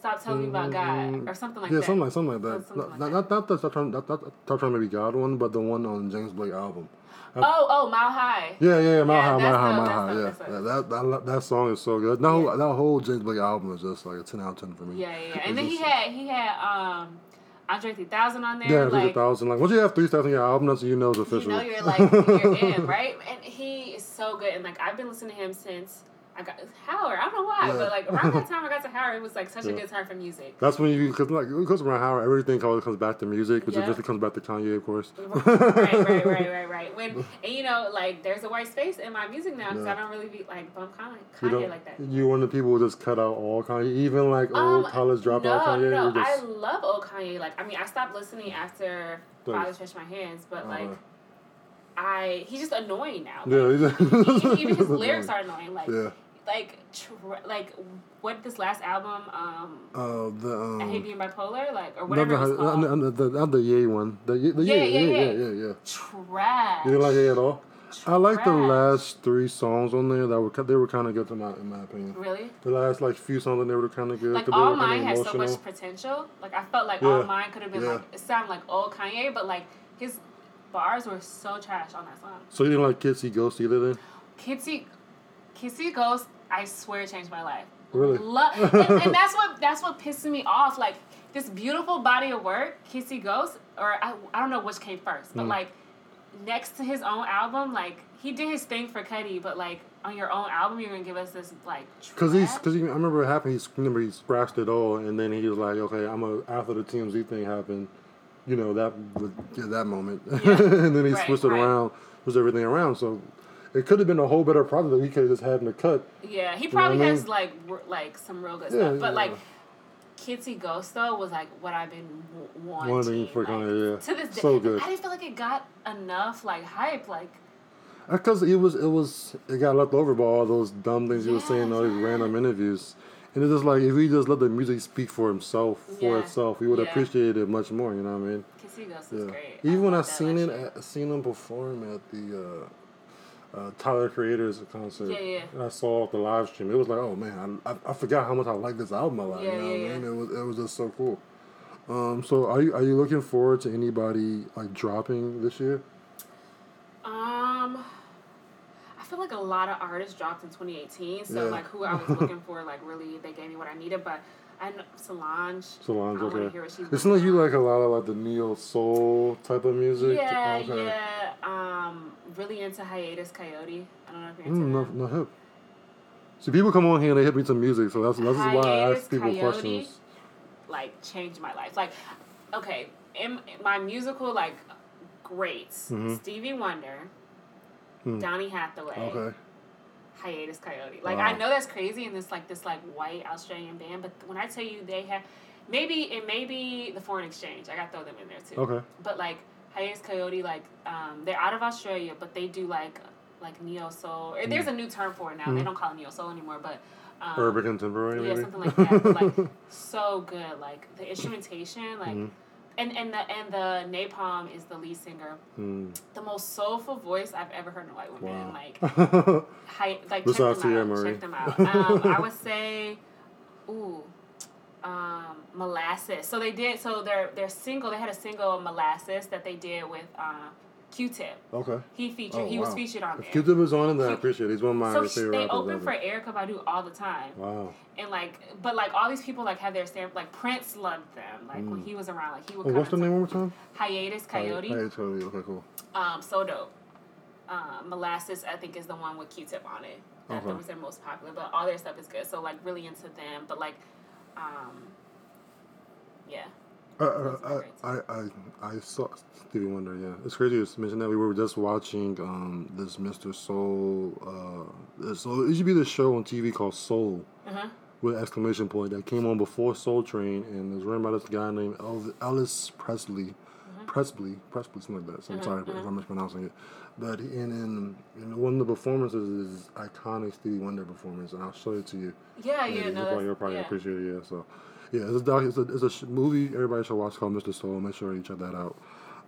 S4: stop telling me about God or something like
S3: yeah,
S4: that.
S3: Yeah, something like something like that.
S4: Something
S3: not,
S4: like
S3: not,
S4: that.
S3: not the Stop Trying, not, not, Stop Trying to Be God one, but the one on James Blake album.
S4: Oh, oh, Mile High.
S3: Yeah, yeah, yeah, Mile
S4: Yeah,
S3: High, Mile High, Mile High. Yeah,
S4: that's
S3: yeah that, that that song is so good. That whole that whole James Blake album is just like a ten out of ten for me.
S4: Yeah, yeah, yeah.
S3: It's
S4: And then he
S3: just-
S4: had he had um Andre 3000 on there.
S3: Yeah, like,
S4: like
S3: a. Like once you have three stars on your album, that's you know it's official.
S4: you know you're like you're in, right? And he is so good. And like I've been listening to him since I got Howard. I don't know why,
S3: Yeah.
S4: but like around that time I got to Howard, it was like such a good time for music.
S3: That's when you because like because around Howard, everything always comes back to music, which
S4: Yeah.
S3: eventually comes back to Kanye, of course.
S4: right, right, right, right, right. When and you know, like there's a white space in my music now because
S3: Yeah.
S4: I don't really be like bump Kanye, Kanye like that.
S3: you one of the people who just cut out all Kanye, even like old
S4: Um,
S3: college dropout
S4: no,
S3: Kanye.
S4: no,
S3: you're
S4: I
S3: just,
S4: love old Kanye. Like, I mean, I stopped listening after. Father Touched My Hands, but like,
S3: Uh-huh.
S4: I he's just annoying now.
S3: yeah,
S4: Like,
S3: he's
S4: even, even his lyrics are annoying. Like,
S3: Yeah.
S4: Like, tr- like what this last album, um,
S3: Uh, the um,
S4: I hate being bipolar, like, or whatever it was
S3: no,
S4: called.
S3: no, no, the, not the Ye one. The, the
S4: Yeah,
S3: yeah,
S4: yeah,
S3: yeah, yeah,
S4: yeah.
S3: yeah, yeah.
S4: Trash.
S3: You didn't like it at all. I like the last three songs on there. That were they were kind of good to my in my opinion.
S4: Really?
S3: The last like few songs on there were kind of good.
S4: Like All Mine has so much potential. Like I felt like
S3: Yeah.
S4: All Mine could have been
S3: Yeah.
S4: like it sounded like old Kanye, but like his bars were so trash on that song.
S3: So you didn't like Kids See Ghosts either then?
S4: Kids See, Kids See Ghost, I swear changed my life.
S3: Really?
S4: And, and that's what that's what pisses me off. Like this beautiful body of work, Kids See Ghost, or I, I don't know which came first,
S3: Mm.
S4: but like next to his own album, like he did his thing for Cudi, but like on your own album, you're gonna give us this like
S3: Cause he's, cause he, I remember what happened. He's, remember he scratched it all, and then he was like, "Okay, I'm a." After the TMZ thing happened, you know that was yeah, that moment,
S4: Yeah.
S3: and then he
S4: Right,
S3: switched it
S4: right.
S3: around, switched everything around. So it could have been a whole better product that he could have just had in the cut.
S4: Yeah, he probably
S3: what I
S4: has
S3: mean?
S4: like r- like some real good
S3: Yeah,
S4: stuff, but
S3: yeah.
S4: like Kids See Ghost though was like what I've been w- wanting.
S3: Wanting for
S4: like,
S3: kinda, yeah.
S4: To this day,
S3: So good.
S4: I didn't feel like it got enough like hype. Like
S3: Because it was, it was, it got left over by all those dumb things he was saying in all these random interviews. And it's just like if he just let the music speak for himself, for
S4: Yeah.
S3: itself, he would
S4: Yeah.
S3: appreciate it much more. You know what I mean?
S4: Kids See Ghost
S3: Yeah.
S4: great.
S3: Even when I seen it,
S4: year.
S3: at, seen him perform at the uh, uh, Tyler Creators concert.
S4: Yeah, yeah.
S3: And I saw the live stream. It was like, oh man, I, I, I forgot how much I like this album a lot.
S4: Yeah,
S3: you know
S4: yeah,
S3: what I
S4: yeah.
S3: mean? It was it was just so cool. Um, so are you are you looking forward to anybody like dropping this year?
S4: Um, I feel like a lot of artists dropped in 2018. So
S3: Yeah.
S4: like who I was looking for, like really they gave me what I needed. But I know Solange.
S3: Solange,
S4: I
S3: okay.
S4: hear what she's.
S3: It seems like you like a lot of like the neo soul type of music.
S4: Yeah,
S3: okay.
S4: yeah. Um, really into Hiatus Kaiyote. I don't know if you're into
S3: Mm, no, no hip. See, people come on here and they hit me some music, so that's that's why I ask people
S4: Kaiyote?
S3: questions.
S4: Like changed my life. Like, okay, in my musical like greats:
S3: Mhm.
S4: Stevie Wonder,
S3: Hmm.
S4: Donny Hathaway,
S3: Okay.
S4: Hiatus Kaiyote. Like
S3: Wow.
S4: I know that's crazy in this like this like white Australian band, but when I tell you they have maybe it may be the foreign exchange. I gotta throw them in there too.
S3: Okay.
S4: But like Hiatus Kaiyote, like um, they're out of Australia, but they do like like neo soul. Or There's a new term for it now. They
S3: Mhm.
S4: don't call it neo soul anymore, but um,
S3: Urban contemporary,
S4: Yeah,
S3: maybe?
S4: something like that. But like so good. Like the instrumentation, like.
S3: Mhm.
S4: And, and the and the Nai Palm is the lead singer.
S3: Mm.
S4: The most soulful voice I've ever heard in a white woman.
S3: Wow.
S4: Like Hi, like check them out. Check them out. Um, I would say, ooh, um, molasses. So they did. So their their single. They had a single molasses that they did with uh, Q-Tip.
S3: Okay.
S4: He featured.
S3: Oh,
S4: he was featured on
S3: If
S4: there.
S3: Q-Tip is on it, then I appreciate it. He's one of my
S4: So
S3: favorite
S4: sh- they open
S3: ever.
S4: for Erykah Badu all the time.
S3: Wow.
S4: And like, but like all these people like have their stamp. Like Prince loved them. Like when
S3: Mm.
S4: he was around, like he would
S3: Oh,
S4: come.
S3: what's the name one more time?
S4: Hiatus Kaiyote.
S3: Hiatus Kaiyote. Okay, cool.
S4: Um, so dope. Um, Molasses, I think, is the one with Q-Tip on it. That
S3: Okay.
S4: was their most popular, but all their stuff is good. So like really into them, but like, um, yeah.
S3: Uh, uh, I, I, I, I saw Stevie Wonder. Yeah, it's crazy you mentioned that. We were just watching um, this Mr. Soul. Uh, so it should be this show on TV called Soul
S4: Uh-huh.
S3: with exclamation point that came on before Soul Train and it was run by this guy named Elvis, Ellis Presley. Presley, Presley, something like that. So I'm
S4: Mhm,
S3: sorry if. I'm mispronouncing it. But in, in, in one of the performances is iconic Stevie Wonder performance, and I'll show it to you.
S4: Yeah, yeah,
S3: You'll probably, you'll probably
S4: yeah.
S3: appreciate it. Yeah, so yeah, it's a doc, it's a, it's a sh- movie everybody should watch called Mr. Soul. Make sure you check that out.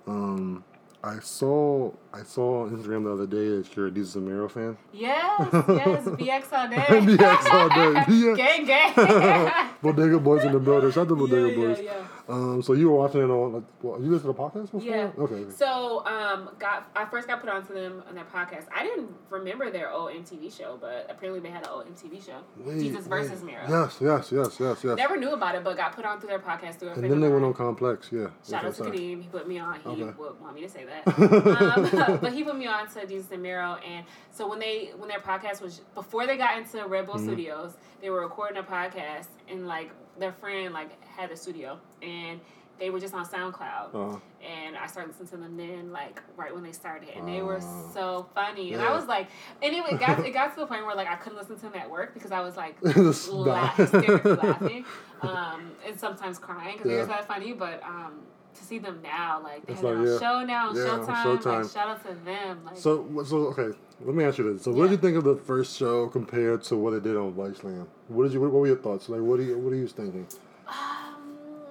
S3: Um, I saw I saw on Instagram the other day that you're a Desus and fan.
S4: Yes, yes, BX all day.
S3: BX all day. Yeah.
S4: Gang, gang.
S3: Bodega Boys in the building. Shout out to Bodega
S4: yeah,
S3: Boys.
S4: yeah.
S3: Um, so you were watching it on like well, you listen to the podcast before?
S4: Yeah.
S3: Okay. okay.
S4: So, um, got I first got put onto them on their podcast. I didn't remember their old MTV show, but apparently they had an old MTV show,
S3: Wait,
S4: Desus
S3: wait.
S4: versus Mero.
S3: Yes, yes, yes, yes, yes.
S4: Never knew about it, but got put on through their podcast through a
S3: and then they went on Complex. Yeah.
S4: Shout out to Kadeem. He put me on. He
S3: Okay.
S4: would want me to say that. um, but he put me on to Desus and Mero. And so when they when their podcast was before they got into Red Bull
S3: Mhm.
S4: Studios, they were recording a podcast and like their friend like had a studio and they were just on SoundCloud.
S3: Uh-huh.
S4: And I started listening to them then, like right when they started, and they were so funny. And I was like, anyway, it got it got to the point where like I couldn't listen to them at work because I was like
S3: Just
S4: la-
S3: die.
S4: hysterically laughing, um, and sometimes crying because they
S3: Yeah.
S4: were that funny. But um, to see them now, like they
S3: It's
S4: have
S3: like, yeah.
S4: show now on
S3: Yeah, on
S4: Showtime.
S3: Showtime.
S4: Like shout out to them. Like
S3: So, so okay. Let me ask you this. So, what did you think of the first show compared to what they did on Viceland? What did you? What were your thoughts? Like, what do you? What are you thinking?
S4: Um,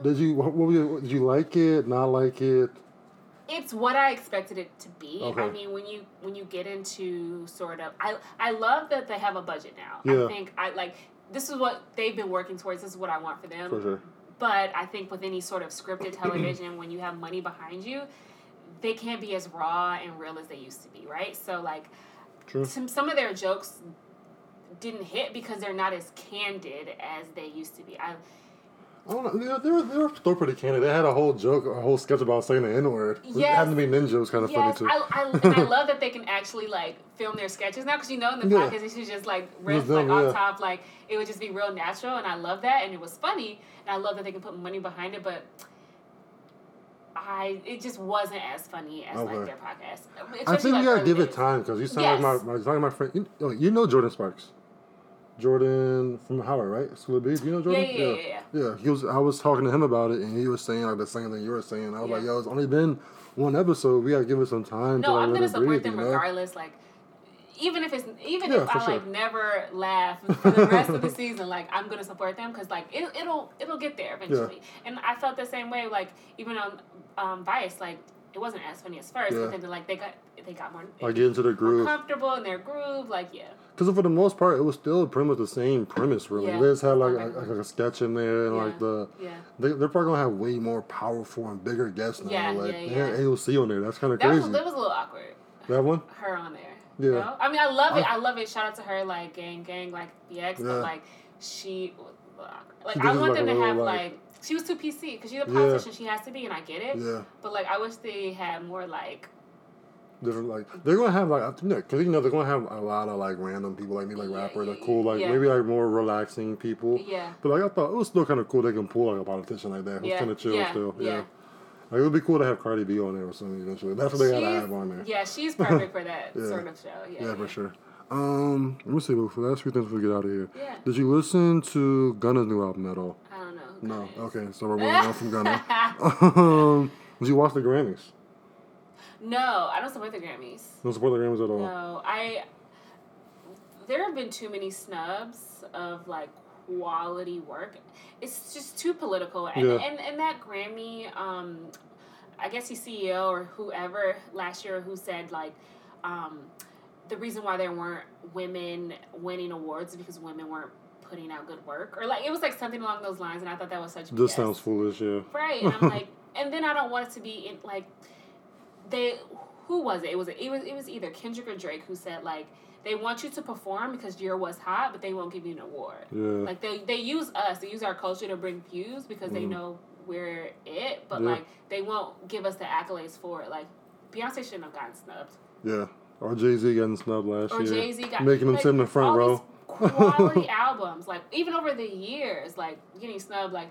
S3: Did you? What, what were you? Did you like it? Not like it?
S4: it's what I expected it to be.
S3: Okay.
S4: I mean, when you when you get into sort of, I I love that they have a budget now.
S3: Yeah.
S4: I think I like this is what they've been working towards. This is what I want for them.
S3: For sure.
S4: But I think with any sort of scripted television, when you have money behind you, they can't be as raw and real as they used to be, right? So like,
S3: True.
S4: some some of their jokes didn't hit because they're not as candid as they used to be. I
S3: I don't know. They were, they were, they were still pretty candid. They had a whole joke, a whole sketch about saying the N word. It
S4: Yes.
S3: happened to be ninja. was kind of
S4: yes,
S3: funny too.
S4: I, I, and I love that they can actually like film their sketches now because you know in the
S3: Yeah.
S4: podcast it's just like riff
S3: them,
S4: like on
S3: yeah.
S4: top like it would just be real natural and I love that and it was funny and I love that they can put money behind it but I it just wasn't as funny as
S3: Okay.
S4: like their podcast.
S3: I
S4: Especially,
S3: think
S4: like,
S3: you gotta
S4: early
S3: give it time because you sound
S4: Yes.
S3: like my, my, like my friend. You, you know Jordan Sparks. Jordan from Howard, right? School of B. Do you know Jordan?
S4: Yeah, yeah, yeah,
S3: yeah. He was. I was talking to him about it, and he was saying like the same thing you were saying. I was like, "Yo, it's only been one episode. We gotta give it some time to
S4: No,
S3: like,
S4: I'm gonna support
S3: breathe."
S4: them
S3: you know?
S4: regardless. Like, even if it's even
S3: Yeah,
S4: if I
S3: sure.
S4: like never laugh for the rest of the season, like I'm gonna support them because like it, it'll it'll get there eventually. And I felt the same way. Like even on um, Vice, like it wasn't as funny as first,
S3: Yeah.
S4: but then like they got they got more
S3: Like get into the
S4: more
S3: groove.
S4: comfortable in their groove. Like yeah,
S3: Because for the most part, it was still pretty much the same premise. Really,
S4: Yeah.
S3: they just had like,
S4: Okay.
S3: like, like a sketch in there, and
S4: Yeah.
S3: like the
S4: yeah.
S3: they, they're probably gonna have way more powerful and bigger guests now.
S4: Yeah,
S3: like
S4: yeah,
S3: they
S4: yeah.
S3: had AOC on there. That's kind of
S4: That
S3: crazy.
S4: was that was a little awkward.
S3: that one.
S4: Her on there.
S3: Yeah.
S4: You know? I mean, I love it.
S3: I-
S4: love it. Shout out to her, like gang, gang, like BX,
S3: Yeah.
S4: but like she, like
S3: She
S4: I want
S3: like
S4: them
S3: a
S4: to have
S3: like.
S4: She was too PC because she's a
S3: Yeah.
S4: politician. She has to be, and I get it.
S3: Yeah.
S4: But like, I wish they had more like.
S3: different like they're gonna have like because you know they're gonna have a lot of like random people like me like
S4: Yeah,
S3: rappers
S4: yeah,
S3: that cool like
S4: yeah.
S3: maybe like more relaxing people
S4: Yeah.
S3: but like I thought it was still kind of cool they can pull like a politician like that who's
S4: Yeah,
S3: kind of chill
S4: yeah,
S3: still yeah.
S4: yeah.
S3: like it would be cool to have Cardi B on there or something eventually that's what they gotta have on there
S4: Yeah, she's perfect for that
S3: Yeah.
S4: sort of show. Yeah.
S3: yeah, for sure um let me see but for the last few things before we get out of here
S4: Yeah.
S3: did you listen to Gunna's new album at all
S4: I don't know. who
S3: no okay so we're moving on from Gunna um did you watch the Grammys
S4: No, I don't support the Grammys.
S3: don't support the Grammys at all
S4: No, I. There have been too many snubs of like quality work. It's just too political, and
S3: Yeah.
S4: and, and that Grammy, um, I guess he's CEO or whoever last year who said like, um, the reason why there weren't women winning awards is because women weren't putting out good work, or like it was like something along those lines, and I thought that was such.
S3: this
S4: BS.
S3: sounds foolish yeah
S4: Right, and I'm like, and then I don't want it to be in like, they, who was it? It was it was it was either Kendrick or Drake who said like they want you to perform because you're what's hot, but they won't give you an award.
S3: yeah
S4: Like they they use us, they use our culture to bring views because they know we're it, but
S3: Mm. Yeah.
S4: like they won't give us the accolades for it. Like Beyonce shouldn't have gotten snubbed,
S3: Yeah. Or Jay Z getting snubbed last
S4: or
S3: year.
S4: Jay Z got
S3: Making him
S4: like,
S3: sit in the front row.
S4: Quality albums, like even over the years, like getting snubbed, like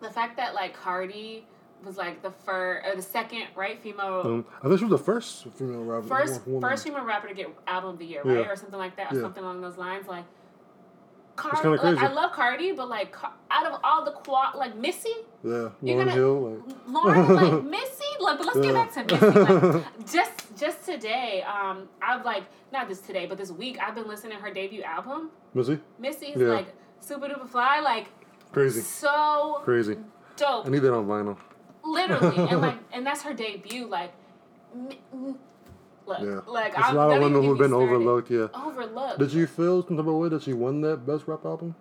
S4: the fact that like Cardi was like the first or the second right female
S3: Um, I think she was the first female rapper.
S4: first
S3: woman.
S4: first female rapper to get album of the year, right,
S3: Yeah.
S4: or something like that, or
S3: Yeah.
S4: something along those lines. Like, Cardi, like I love Cardi, but like Car- out of all the qual, like Missy,
S3: Yeah.
S4: You're
S3: Lauryn
S4: gonna-
S3: Hill. Like,
S4: Lauryn, like Missy, like, but let's
S3: Yeah.
S4: get back to Missy. Like, just just today, um, I've like not just today, but this week, I've been listening to her debut album.
S3: Missy?
S4: Missy's
S3: Yeah.
S4: like Supa Dupa Fly, like
S3: Crazy.
S4: so
S3: Crazy.
S4: dope.
S3: I need that on vinyl.
S4: literally and like and that's her debut like m- m- look
S3: Yeah.
S4: like
S3: There's
S4: I'm,
S3: a lot of women who've been
S4: started.
S3: overlooked, yeah.
S4: overlooked
S3: Did you feel some type of way that she won that best rap album?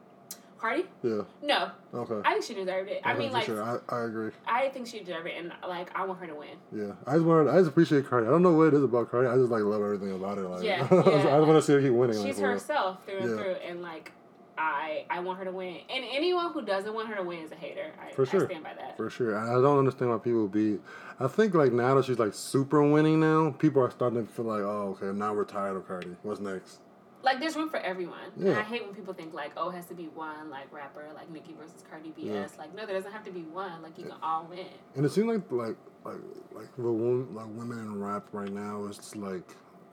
S4: Cardi
S3: Yeah.
S4: no
S3: Okay.
S4: I think she deserved it I
S3: Okay,
S4: mean like
S3: sure. I, I agree.
S4: I think she deserved it and like I want her to win
S3: Yeah. I just wanted I just appreciate Cardi. I don't know what it is about Cardi. I just like love everything about her. Like
S4: Yeah,
S3: I just,
S4: yeah.
S3: want to see her keep winning.
S4: she's
S3: real.
S4: herself through and
S3: Yeah.
S4: through and like I I want her to win and anyone who doesn't want her to win is a hater I,
S3: For sure.
S4: I stand by that
S3: For sure. I I don't understand why people be. I think like now that she's like super winning now, people are starting to feel like, oh, okay, now we're tired of Cardi. What's next?
S4: Like there's room for everyone. And
S3: Yeah.
S4: I hate when people think like, oh, it has to be one like rapper like Nicki versus Cardi B.
S3: Yeah.
S4: Like no, there doesn't have to be one. Like you can all win.
S3: And it seems like like like like the women like women in rap right now is just like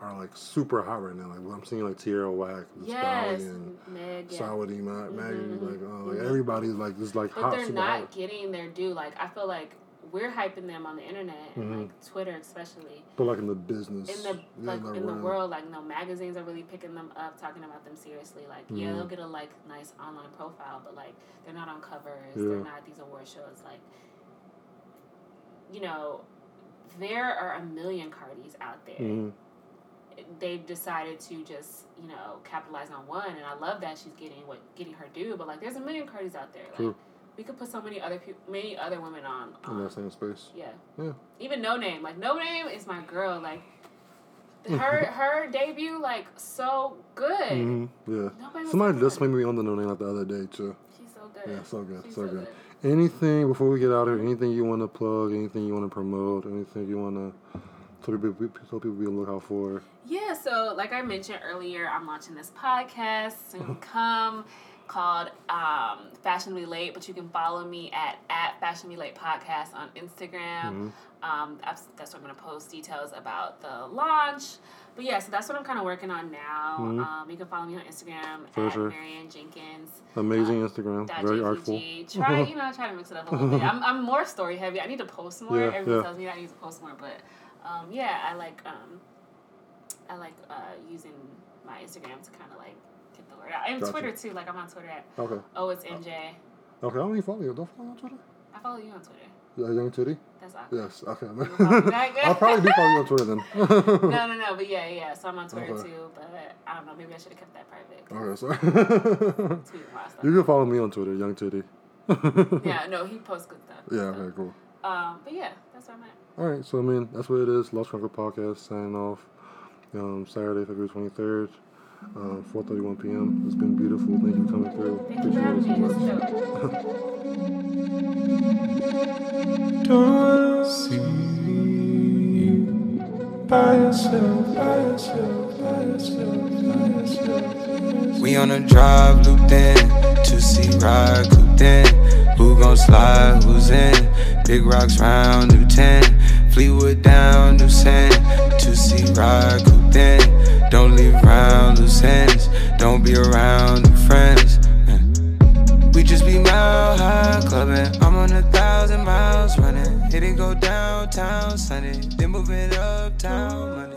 S3: are like super hot right now. Like I'm seeing like Tierra Whack, the
S4: Yes,
S3: Stallion,
S4: Meg. Yeah.
S3: Saweetie, Ma- Maggie,
S4: Mhm,
S3: like uh, like
S4: mhm.
S3: everybody's like just like
S4: But
S3: hot,
S4: they're
S3: super
S4: not
S3: hot.
S4: getting their due. Like I feel like we're hyping them on the internet and
S3: Mhm.
S4: like Twitter especially.
S3: But like in the business,
S4: In the
S3: yeah,
S4: like in the world, like no magazines are really picking them up, talking about them seriously. Like yeah,
S3: Mhm.
S4: they'll get a like nice online profile, but like they're not on covers.
S3: Yeah.
S4: They're not at these award shows. Like you know, there are a million Cardis out there.
S3: Mhm.
S4: They've decided to just you know capitalize on one, and I love that she's getting what getting her due. But like, there's a million Cardis out there. Like
S3: True.
S4: We could put so many other people, many other women on.
S3: in that same space.
S4: yeah.
S3: Yeah.
S4: Even Noname. Like Noname is my girl. Like her her debut like so good.
S3: hmm Yeah.
S4: Nobody
S3: Somebody
S4: so
S3: just made me on the Noname like the other day too.
S4: She's so good.
S3: Yeah, so good,
S4: She's
S3: so good. Anything before we get out of here? Anything you want to plug? Anything you want to promote? Anything you want to tell people, tell people be on the lookout for?
S4: Yeah, so like I mentioned earlier, I'm launching this podcast soon come. Called um, Fashionably Late, but you can follow me at at Fashionably Late Podcast on Instagram. Um, that's, that's where I'm gonna post details about the launch. But yeah, so that's what I'm kind of working on now. Um, you can follow me on Instagram
S3: For
S4: at
S3: sure.
S4: Marion Jenkins.
S3: Amazing Instagram, very
S4: JPG.
S3: artful.
S4: Try, you know, try to mix it up a little bit. I'm, I'm more story heavy. I need to post more.
S3: Yeah,
S4: Everybody
S3: yeah.
S4: tells me I need to post more, but um, yeah, I like um, I like uh, using my Instagram to kind of like get the word out, and
S3: Gotcha.
S4: Twitter too. Like I'm on Twitter at
S3: Okay.
S4: oh it's MJ.
S3: Okay, I don't even follow you. Don't follow me on Twitter?
S4: I follow you on Twitter.
S3: Yeah, Young Titty?
S4: That's awkward.
S3: Yes, okay.
S4: follow me back?
S3: I'll probably do follow you on Twitter then.
S4: No, no, no, but yeah, yeah. So I'm on Twitter
S3: Okay.
S4: too, but I don't know. Maybe I should have kept that private.
S3: Okay, sorry. you can follow me on Twitter, Young Titty.
S4: Yeah, no, he posts good stuff.
S3: Yeah,
S4: so.
S3: okay, cool.
S4: Um, but yeah, that's where I'm at.
S3: All right, so I mean, that's what it is. Lost Chronicles Podcast signing off. Um, Saturday, February 23rd, um, 4.31 p.m. It's been beautiful. Thank you for coming through.
S4: Thank you for having.
S3: Appreciate it so much.
S4: dope.
S9: Don't see you by yourself, by yourself, by yourself, by yourself.
S10: We on a drive looped in, to see ride cooped in. Who gon' slide, who's in? Big rocks round, new 10. Fleetwood down, new sand. To see ride cooped in. Don't leave around loose ends. Don't be around new friends. We just be mile high clubbing. I'm on a thousand miles running. Hit it go downtown Sunday. Then moving uptown Monday.